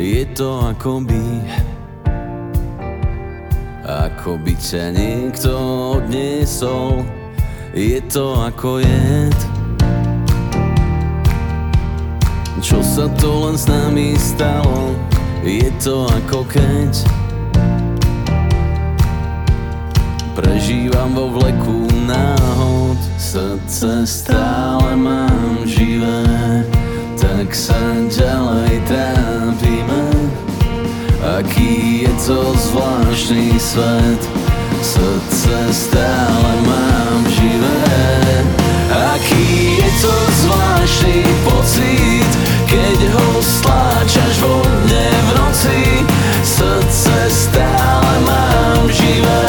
Je to ako by Ako by ťa niekto odniesol. Je to ako jed. Čo sa to len s nami stalo Je to ako keď. Prežívam vo vleku náhod Srdce stále mám živé Tak sa ďalej trápime Aký je to zvláštny svet? Srdce stále mám živé. Aký je to zvláštny pocit Keď ho stláčaš vo mne v noci? Srdce stále mám živé.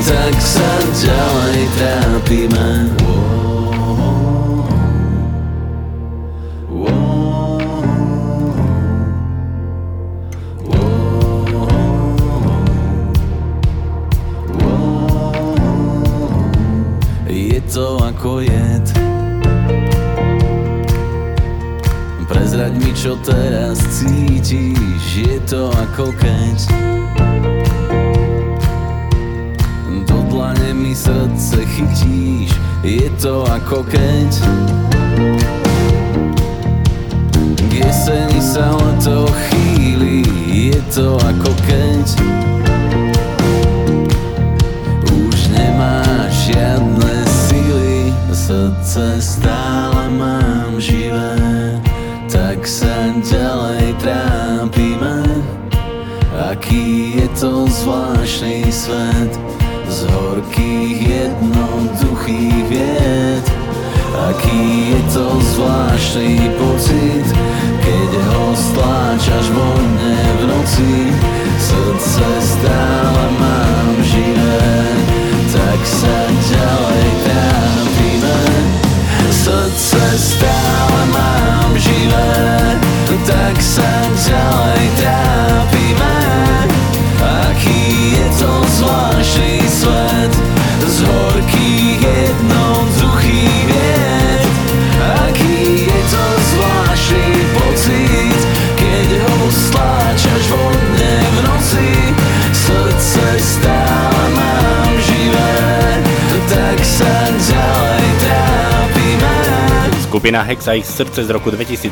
Tak sa ďalej trápime čo teraz cítiš Je to ako keď Do dlane mi srdce chytíš Je to ako keď K jeseni sa leto chýli Je to ako keď Už nemáš žiadne sily Srdce stále mám živé Tak sa ďalej trápime. Aký je to zvláštny svet? Z horkých jednoduchých vied. Aký je to zvláštny pocit? Keď ho stláčaš vo mne v noci Srdce stále mám živé. Tak sa ďalej trápime. Srdce stále mám živé Tak sa ďalej trápime Skupina Hexa ich srdce z roku 2017,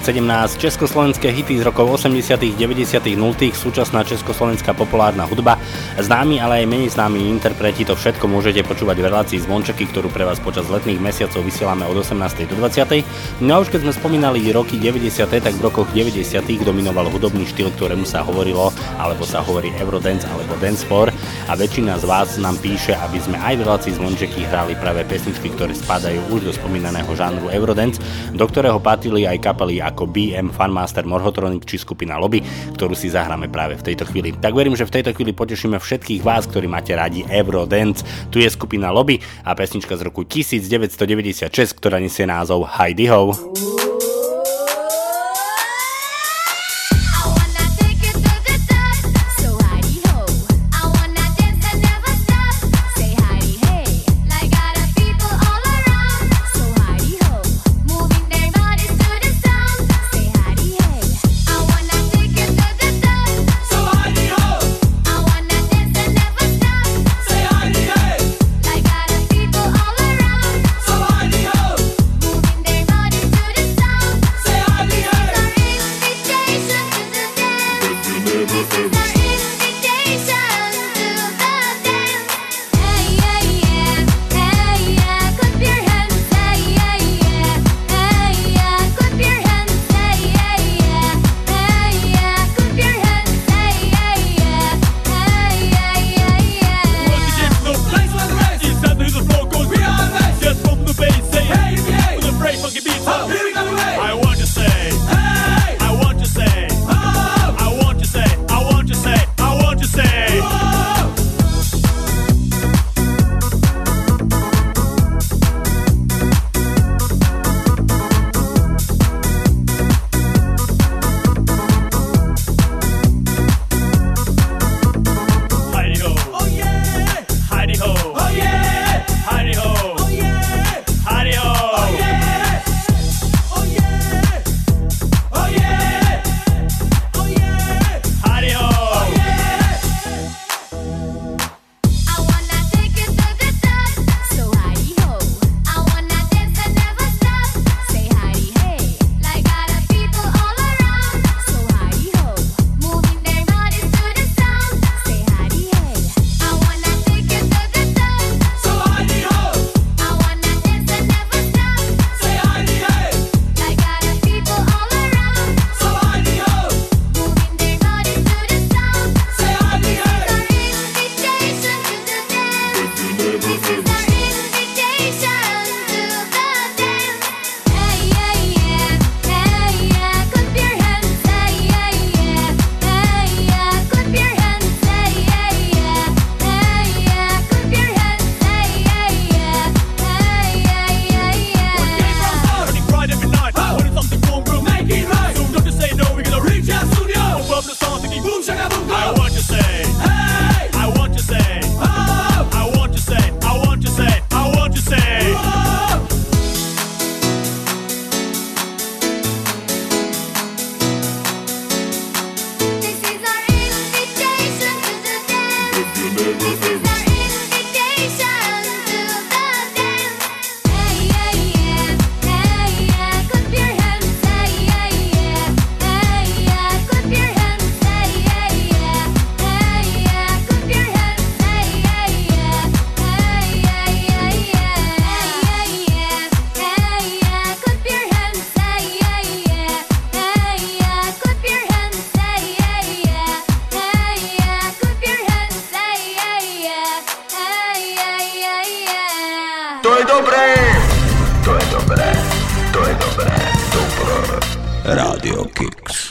československé hity z rokov 80., 90., 0., súčasná československá populárna hudba, známi, ale aj menej známi interpreti, to všetko môžete počúvať v relácii Zvončeky, ktorú pre vás počas letných mesiacov vysielame od 18. do 20. No a už keď sme spomínali roky 90., tak v rokoch 90. dominoval hudobný štýl, ktorému sa hovorilo, alebo sa hovorí Eurodance alebo Dancefloor a väčšina z vás nám píše, aby sme aj v relácii Zvončeky hrali práve pesničky, ktoré spadajú už do spomínaného žánru Eurodance, do ktorého patrili aj kapely ako BM, Funmaster, Morhotronic či skupina Lobby, ktorú si zahráme práve v tejto chvíli. Tak verím, že v tejto chvíli potešíme všetkých vás, ktorí máte radi Eurodance. Tu je skupina Lobby a pesnička z roku 1996, ktorá nesie názov Heidi Ho. dobré. To je dobré. To je dobré. Dobro. Radio Kicks.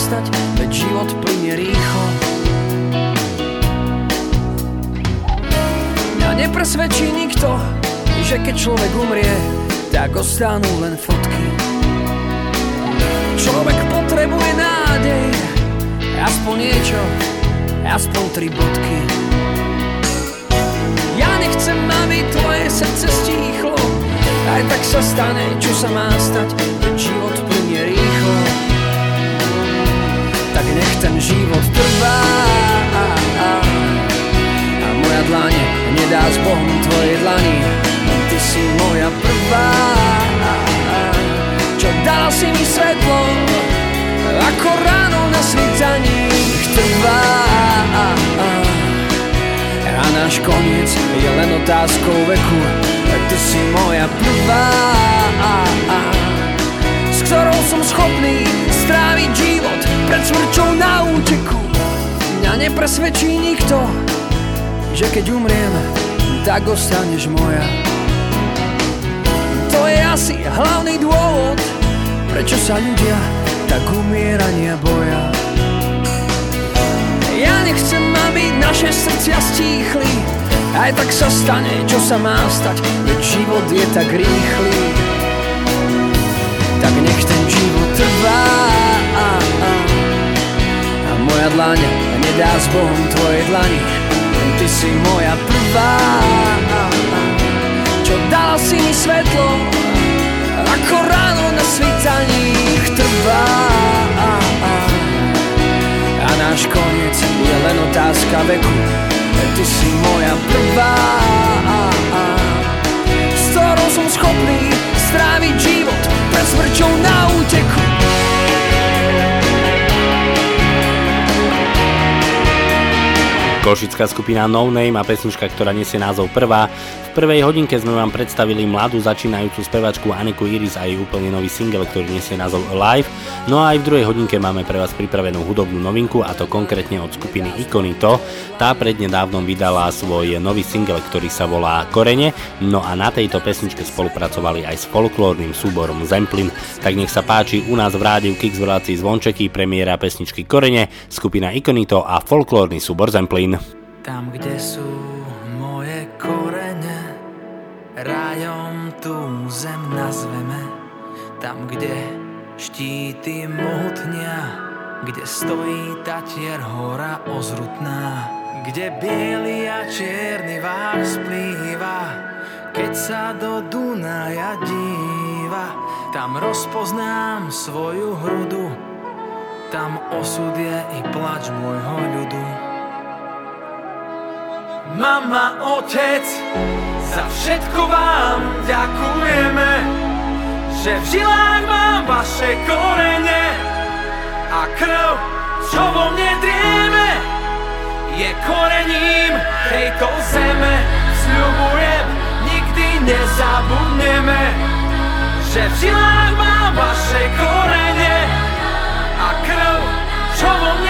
prestať, veď život plyne rýchlo. Mňa nepresvedčí nikto, že keď človek umrie, tak ostanú len fotky. Človek potrebuje nádej, aspoň niečo, aspoň tri bodky. Ja nechcem, aby tvoje srdce stichlo, aj tak sa stane, čo sa má stať ten život trvá. A, a, a moja dlaň nedá s Bohom tvojej dlani. Ty si moja prvá. A, a, Čo dala si mi svetlo Ako ráno na svitaní Trvá. A, náš koniec je len otázkou veku. Ty si moja prvá. a, a, ktorou som schopný stráviť život pred smrťou na úteku. Mňa nepresvedčí nikto, že keď umriem, tak ostaneš moja. To je asi hlavný dôvod, prečo sa ľudia tak umierania boja. Ja nechcem, aby naše srdcia stíchli, aj tak sa stane, čo sa má stať, veď život je tak rýchly. Tak nech ten život trvá a moja dlaň nedá s Bohom tvojej dlani, ty si moja prvá. Čo dala si mi svetlo, ako ráno na svítaních trvá. A náš koniec je len otázka veku, ty si moja prvá. S ktorou som schopný stráviť život pred smrťou na úteku. Košická skupina No Name a pesnička, ktorá nesie názov Prvá. V prvej hodinke sme vám predstavili mladú začínajúcu spevačku Aniku Iris a jej úplne nový single, ktorý nesie názov Alive. No a aj v druhej hodinke máme pre vás pripravenú hudobnú novinku a to konkrétne od skupiny Ikonito. Tá prednedávnom vydala svoj nový single, ktorý sa volá Korene. No a na tejto pesničke spolupracovali aj s folklórnym súborom Zemplin. Tak nech sa páči u nás v rádiu Kix v relácii Zvončeky premiéra pesničky Korene, skupina Ikonito a folklórny súbor Zemplin. Tam, kde sú moje korene, rajom tú zem nazveme. Tam, kde štíty mohutnia, kde stojí tatier hora ozrutná. Kde biely a čierny vár splýva, keď sa do Dunaja díva. Tam rozpoznám svoju hrudu, tam osud je i plač môjho ľudu. Mama, otec, za všetko vám ďakujeme, že v žilách mám vaše korene a krv, čo vo mne drieme, je korením tejto zeme. Sľubujem, nikdy nezabudneme, že v žilách mám vaše korene a krv, čo vo mne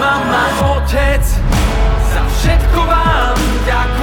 Mama, otec, za všetko vám ďakujeme,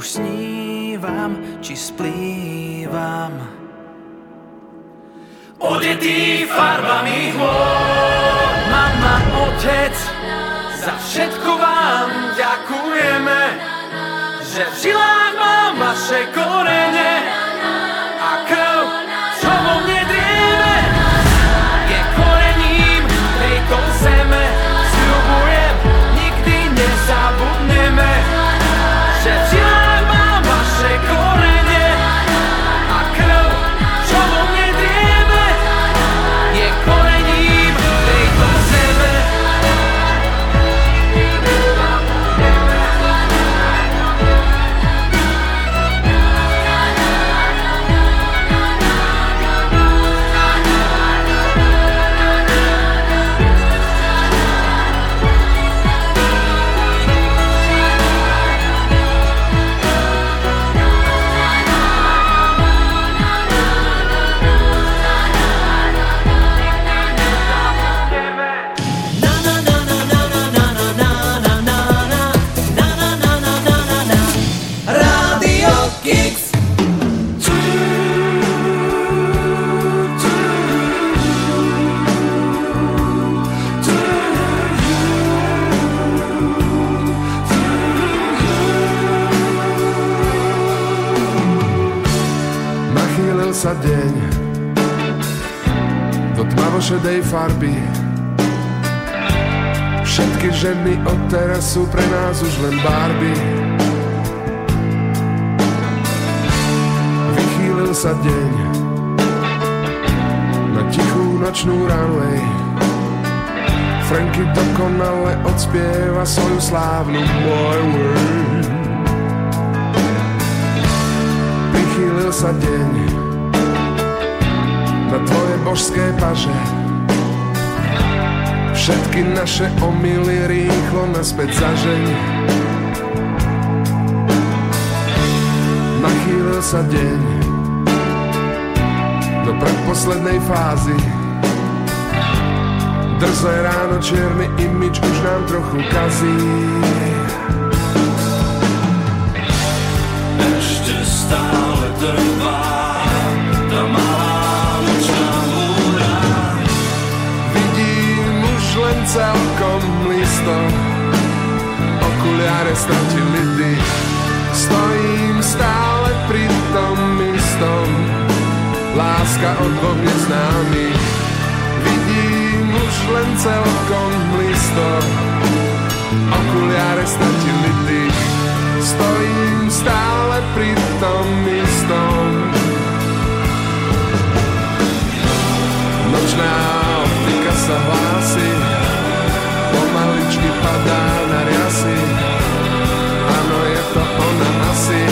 Už snívam, či splývam. Odetý farbami hôr Mama, otec, za všetko vám ďakujeme Že v žilách mám vaše korene tmavo-šedej farby. Všetky ženy od teraz sú pre nás už len Barbie. Vychýlil sa deň na tichú nočnú runway. Franky dokonale odspieva svoju slávnu Boy Word. Prichýlil sa deň na tvoje božské paže. Všetky naše omily rýchlo naspäť zažeň. Nachýlil sa deň do predposlednej fázy. Drzé ráno, čierny imič už nám trochu kazí. Ešte stále trvá celkom listo Okuliare stratili dých. Stojím stále pri tom istom. Láska od dvoch neznámych Vidím už len celkom listo Okuliare stratili dých. Stojím stále pri tom istom. Nočná optika sa hlási Pomaličky padá na riasy. Áno, je to ona asi.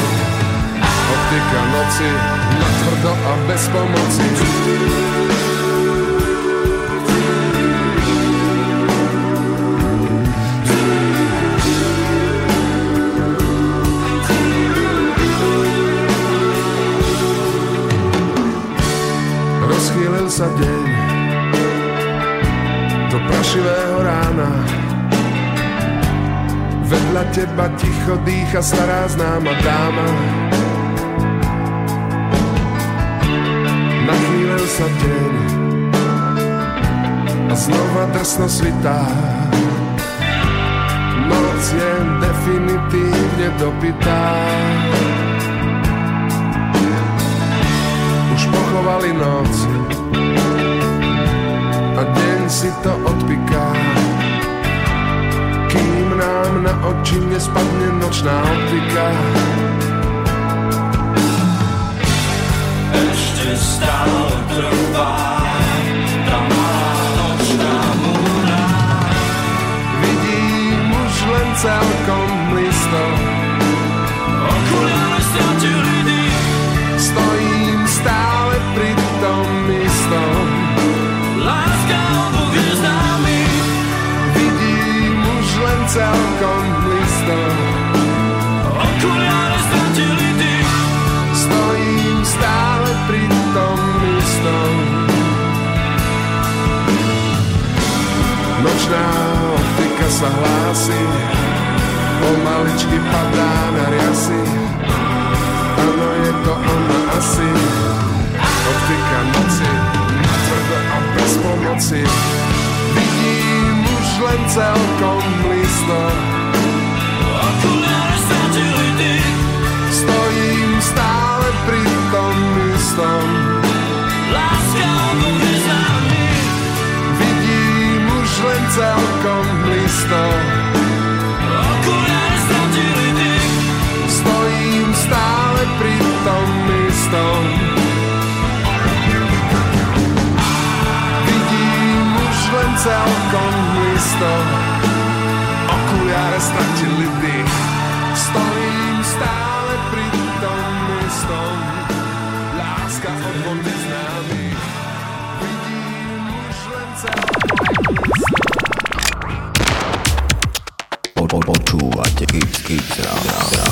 Optika noci Natvrdo a bez pomoci. Rozchýlil sa deň do prašivého rána. Vedľa teba ticho dýcha stará známa dáma. Nachýlil sa deň a znova drsno svitá. Noc je definitívne dopitá. Už pochovali noc a deň si to odpiká. Nám na oči nespadne nočná optika. Ešte stále trvá tá malá nočná múra. Vidím už len celkom listo. Okuliare stratili celkom listo. Okuliare stratili dých, Stojím stále pri tom istom. Nočná optika sa hlási, pomaličky padá na riasy. Áno, je to ona asi, optika noci, natvrdo a bez pomoci. Len celkom dých, stojím stále pri tom istom. láska od dvoch neznámych. Vidím už len celkom dých, stojím stále pri tom istom. Vidím už len celkom listo, okuliare stratili dých. Stojím stále pri tom istom, láska od dvoch neznámych. Vidím už len po, počúvate X, X, rádio.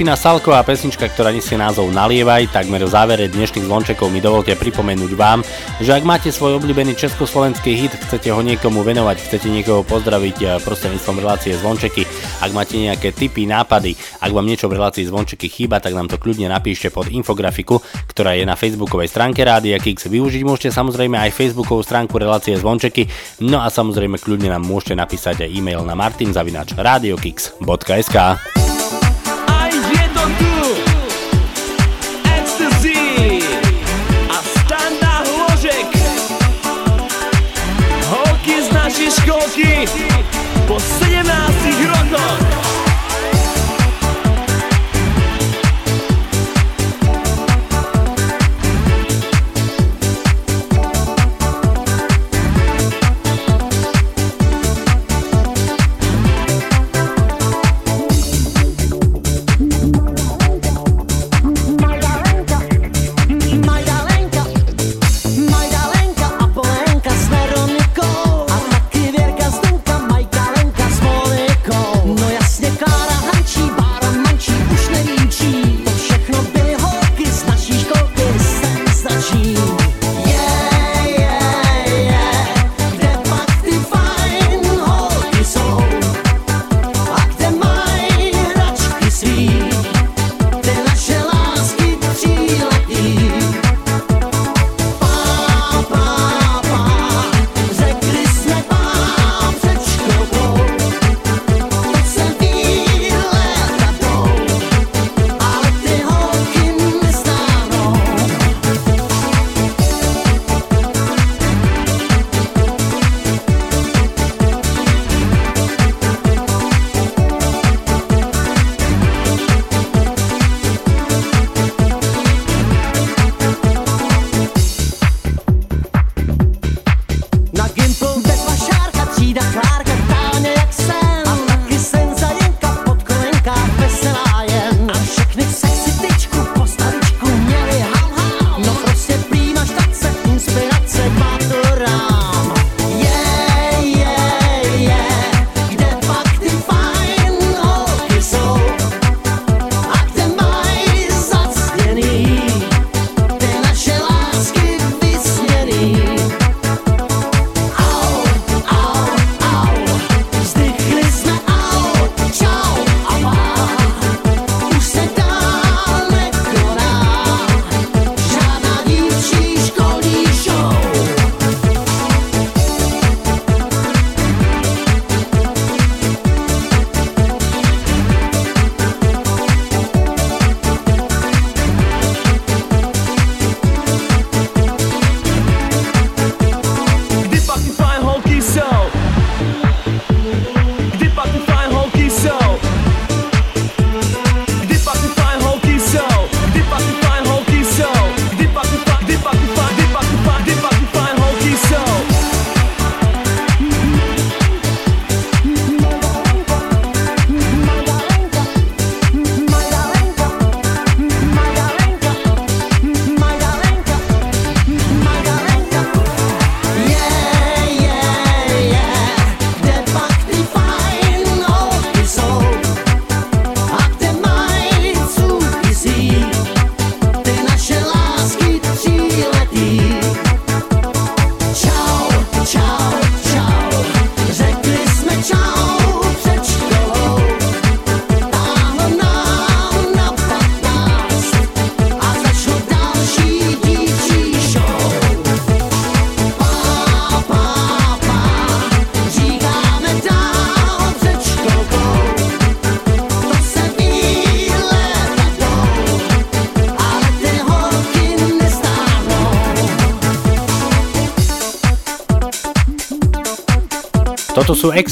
Skupina Salko a pesnička, ktorá nesie názov Nalievaj, takmer v závere dnešných zvončekov mi dovolte pripomenúť vám, že ak máte svoj obľúbený československý hit, chcete ho niekomu venovať, chcete niekoho pozdraviť eh, prostredníctvom relácie zvončeky, ak máte nejaké tipy, nápady, ak vám niečo v relácii zvončeky chýba, tak nám to kľudne napíšte pod infografiku, ktorá je na facebookovej stránke Rádia Kix. Využiť môžete samozrejme aj facebookovú stránku relácie zvončeky, no a samozrejme kľudne nám môžete napísať aj e-mail na martinzavinač.radiokix.sk Aj školky Po 17 rokoch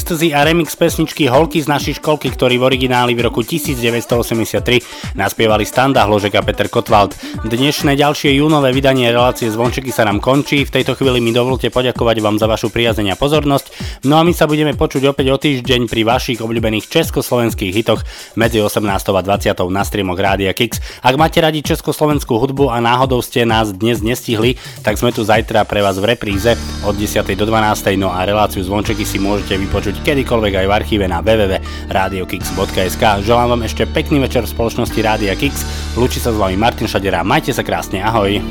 Ecstasy a remix pesničky Holky z našej školky, ktorí v origináli v roku 1983 naspievali Standa Hložek a Peter Kotwald. Dnešné ďalšie júnové vydanie relácie Zvončeky sa nám končí. V tejto chvíli mi dovolte poďakovať vám za vašu priazeň a pozornosť. No a my sa budeme počuť opäť o týždeň pri vašich obľúbených československých hitoch medzi 18. a 20. na streamoch Rádia Kix. Ak máte radi československú hudbu a náhodou ste nás dnes nestihli, tak sme tu zajtra pre vás v repríze od 10. do 12. No a reláciu Zvončeky si môžete vypočuť kedykoľvek aj v archíve na www.radiokix.sk. Želám vám ešte pekný večer v spoločnosti Rádia Kix. Lúči sa s vami Martin Šadera. Majte sa krásne, ahoj.